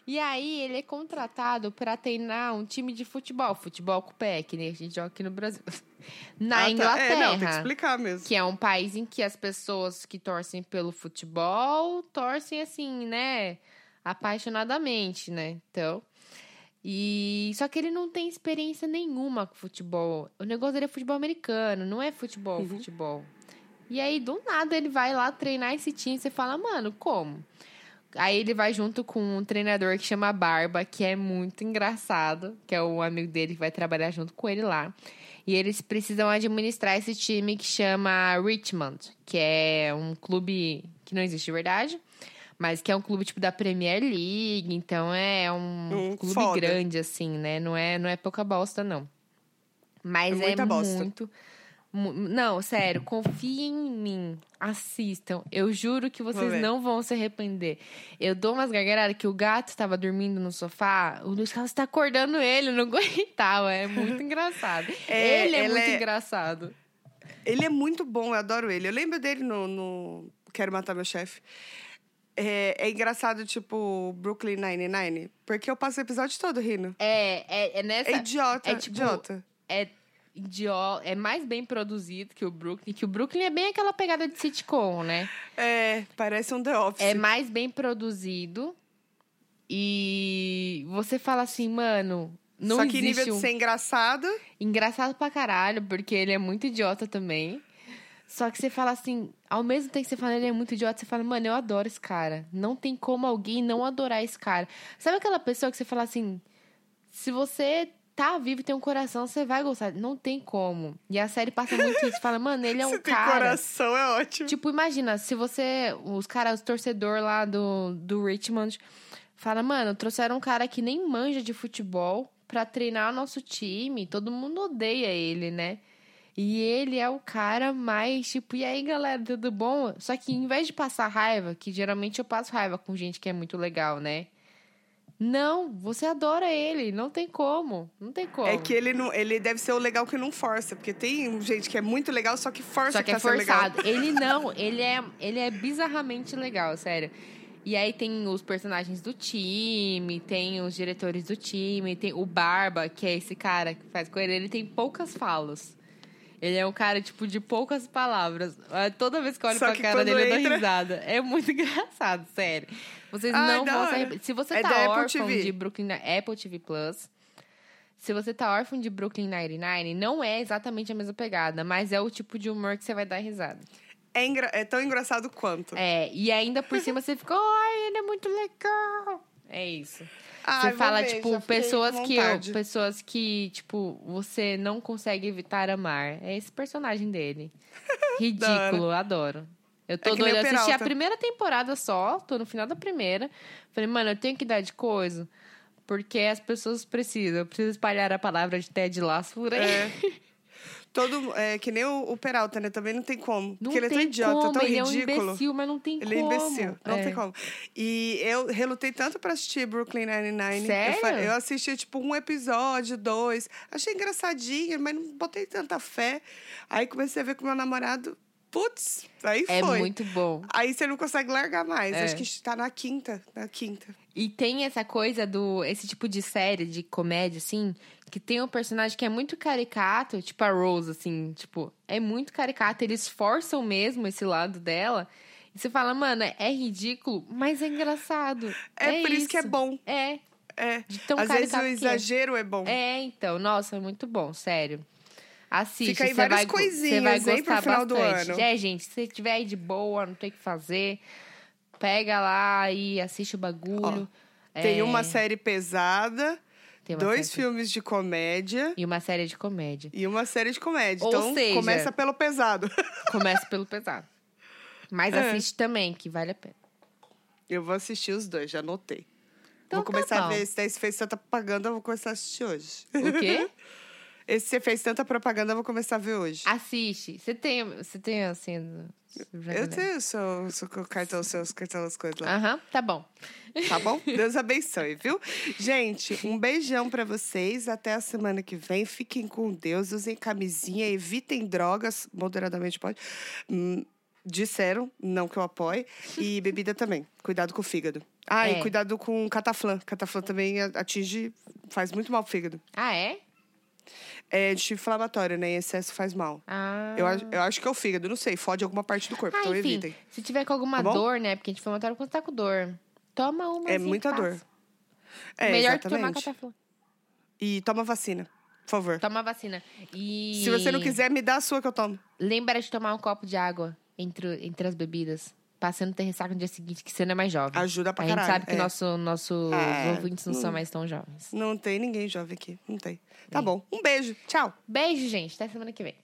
e aí ele é contratado para treinar um time de futebol. Futebol com pé, que nem a gente joga aqui no Brasil. Na Ah, tá. Inglaterra. É, não, tem que explicar mesmo. Que é um país em que as pessoas que torcem pelo futebol torcem assim, né? Apaixonadamente, né? Então. E só que ele não tem experiência nenhuma com futebol. O negócio dele é futebol americano, não é futebol, Uhum. futebol. E aí, do nada, ele vai lá treinar esse time. Você fala, mano, como? Aí ele vai junto com um treinador que chama Barba, que é muito engraçado, que é o amigo dele que vai trabalhar junto com ele lá. E eles precisam administrar esse time que chama Richmond, que é um clube que não existe de verdade, mas que é um clube tipo da Premier League, então é um Hum, clube foda. grande assim, né? Não é, não é pouca bosta não. Mas É é, muita bosta. Não, sério, confiem em mim. Assistam. Eu juro que vocês não vão se arrepender. Eu dou umas gargalhadas que o gato estava dormindo no sofá. O Luiz Carlos está acordando ele, eu não aguentava. É muito engraçado. É, ele é muito é- engraçado. Ele é muito bom, eu adoro ele. Eu lembro dele no, no Quero Matar Meu Chefe. É, é engraçado, tipo, Brooklyn Nine-Nine. Porque eu passo o episódio todo rindo. É, é, é nessa. É idiota, é tipo- idiota. é idio- é mais bem produzido que o Brooklyn, que o Brooklyn é bem aquela pegada de sitcom, né? É, parece um The Office. É mais bem produzido. E você fala assim, mano, não Só que nível existe de um... ser engraçado. engraçado pra caralho, porque ele é muito idiota também. Só que você fala assim, ao mesmo tempo que você fala ele é muito idiota, você fala, mano, eu adoro esse cara. Não tem como alguém não adorar esse cara. Sabe aquela pessoa que você fala assim, se você tá vivo e tem um coração, você vai gostar. Não tem como. E a série passa muito isso. Fala, mano, ele é um Se tem cara. coração, é ótimo. Tipo, imagina, se você. Os caras, os torcedor lá do, do Richmond, fala, mano, trouxeram um cara que nem manja de futebol pra treinar o nosso time. Todo mundo odeia ele, né? E ele é o cara mais, tipo, e aí, galera, tudo bom? Só que em vez de passar raiva, que geralmente eu passo raiva com gente que é muito legal, né? Não, você adora ele, não tem como. Não tem como. É que ele não, ele deve ser o legal que não força, porque tem gente que é muito legal, só que força Só que é ser legal. forçado. Ele não, ele é, ele é bizarramente legal, sério. E aí tem os personagens do time, tem os diretores do time, tem o Barba, que é esse cara que faz com ele, ele tem poucas falas. Ele é um cara, tipo, de poucas palavras. Ah, Toda vez que eu olho Só pra que cara dele, eu dou entra- risada. É muito engraçado, sério. Vocês Ai, não vão se arrepender. Se você É tá órfão TV. de Brooklyn... Apple TV Plus... Se você tá órfão de Brooklyn Nine-Nine, não é exatamente a mesma pegada, mas é o tipo de humor que você vai dar risada. É, engra- é tão engraçado quanto. É, e ainda por cima você fica, ai, ele é muito legal. É isso. Ai, você fala, ver, tipo, pessoas que, pessoas que, tipo, você não consegue evitar amar. É esse personagem dele. Ridículo, adoro. Eu tô É doida. Eu assisti a primeira temporada só, tô no final da primeira. Falei, mano, eu tenho que dar de coisa. Porque as pessoas precisam. Eu preciso espalhar a palavra de Ted Lasso por aí. É. Todo, é que nem o, o Peralta, né? Também não tem como. Não porque ele é tão idiota, como, tão ele ridículo. é um imbecil, mas não tem Ele é como. imbecil, não É. tem como. E eu relutei tanto pra assistir Brooklyn Nine-Nine. Sério? Eu, eu assisti, tipo, um episódio, dois. Achei engraçadinho, mas não botei tanta fé. Aí comecei a ver com meu namorado. Putz, aí É foi. muito bom. Aí você não consegue largar mais. É. Acho que tá na quinta, na quinta. E tem essa coisa do. Esse tipo de série, de comédia, assim, que tem um personagem que é muito caricato, tipo a Rose, assim, tipo, é muito caricato. Eles forçam mesmo esse lado dela. E você fala, mano, é ridículo, mas é engraçado. É, por isso que é bom. É, É. Às vezes o é. exagero é bom. É, então, nossa, é muito bom, sério. Assiste, Fica aí várias vai, coisinhas, vai hein, pro final do bastante. ano. É, gente, se você estiver aí de boa, não tem o que fazer, pega lá e assiste o bagulho. Tem É, uma série pesada, dois série- filmes de comédia E uma série de comédia. e uma série de comédia. Ou então, seja- começa pelo pesado. Começa pelo pesado. Mas É. assiste também, que vale a pena. Eu vou assistir os dois, já anotei. Então vou começar tá a ver se esse fez tanta propaganda, eu vou começar a assistir hoje. O quê? Esse você fez tanta propaganda, eu vou começar a ver hoje. Assiste. Você tem, você tem assim. eu tenho o seu, seu cartão, seus cartão, as coisas lá. Aham, tá bom. Tá bom? Deus abençoe, viu? Gente, um beijão pra vocês. Até a semana que vem. Fiquem com Deus, usem camisinha, evitem drogas, moderadamente pode. Hum, disseram, não que eu apoie. E bebida também. Cuidado com o fígado. Ah, É. e cuidado com cataflã. Cataflã também atinge, faz muito mal pro fígado. Ah, é? É anti-inflamatório, né? Em excesso faz mal. Ah. Eu, acho- eu acho que é o fígado, não sei. Fode alguma parte do corpo, Ah, então enfim, evitem. se tiver com alguma Tá dor, né? Porque anti-inflamatório quando tá com dor. Toma uma. É muita dor. É, Melhor que tomar exatamente. cataflã. E toma vacina, por favor. Toma vacina. E. Se você não quiser, me dá a sua que eu tomo. Lembra de tomar um copo de água entre, entre as bebidas. Passando ter ressaca no dia seguinte, que você não é mais jovem. Ajuda pra A gente caralho. sabe que é. nosso, nossos É, ouvintes não não- são mais tão jovens. Não tem ninguém jovem aqui. Não tem. Tá bom. Um beijo. Tchau. Beijo, gente. Até semana que vem.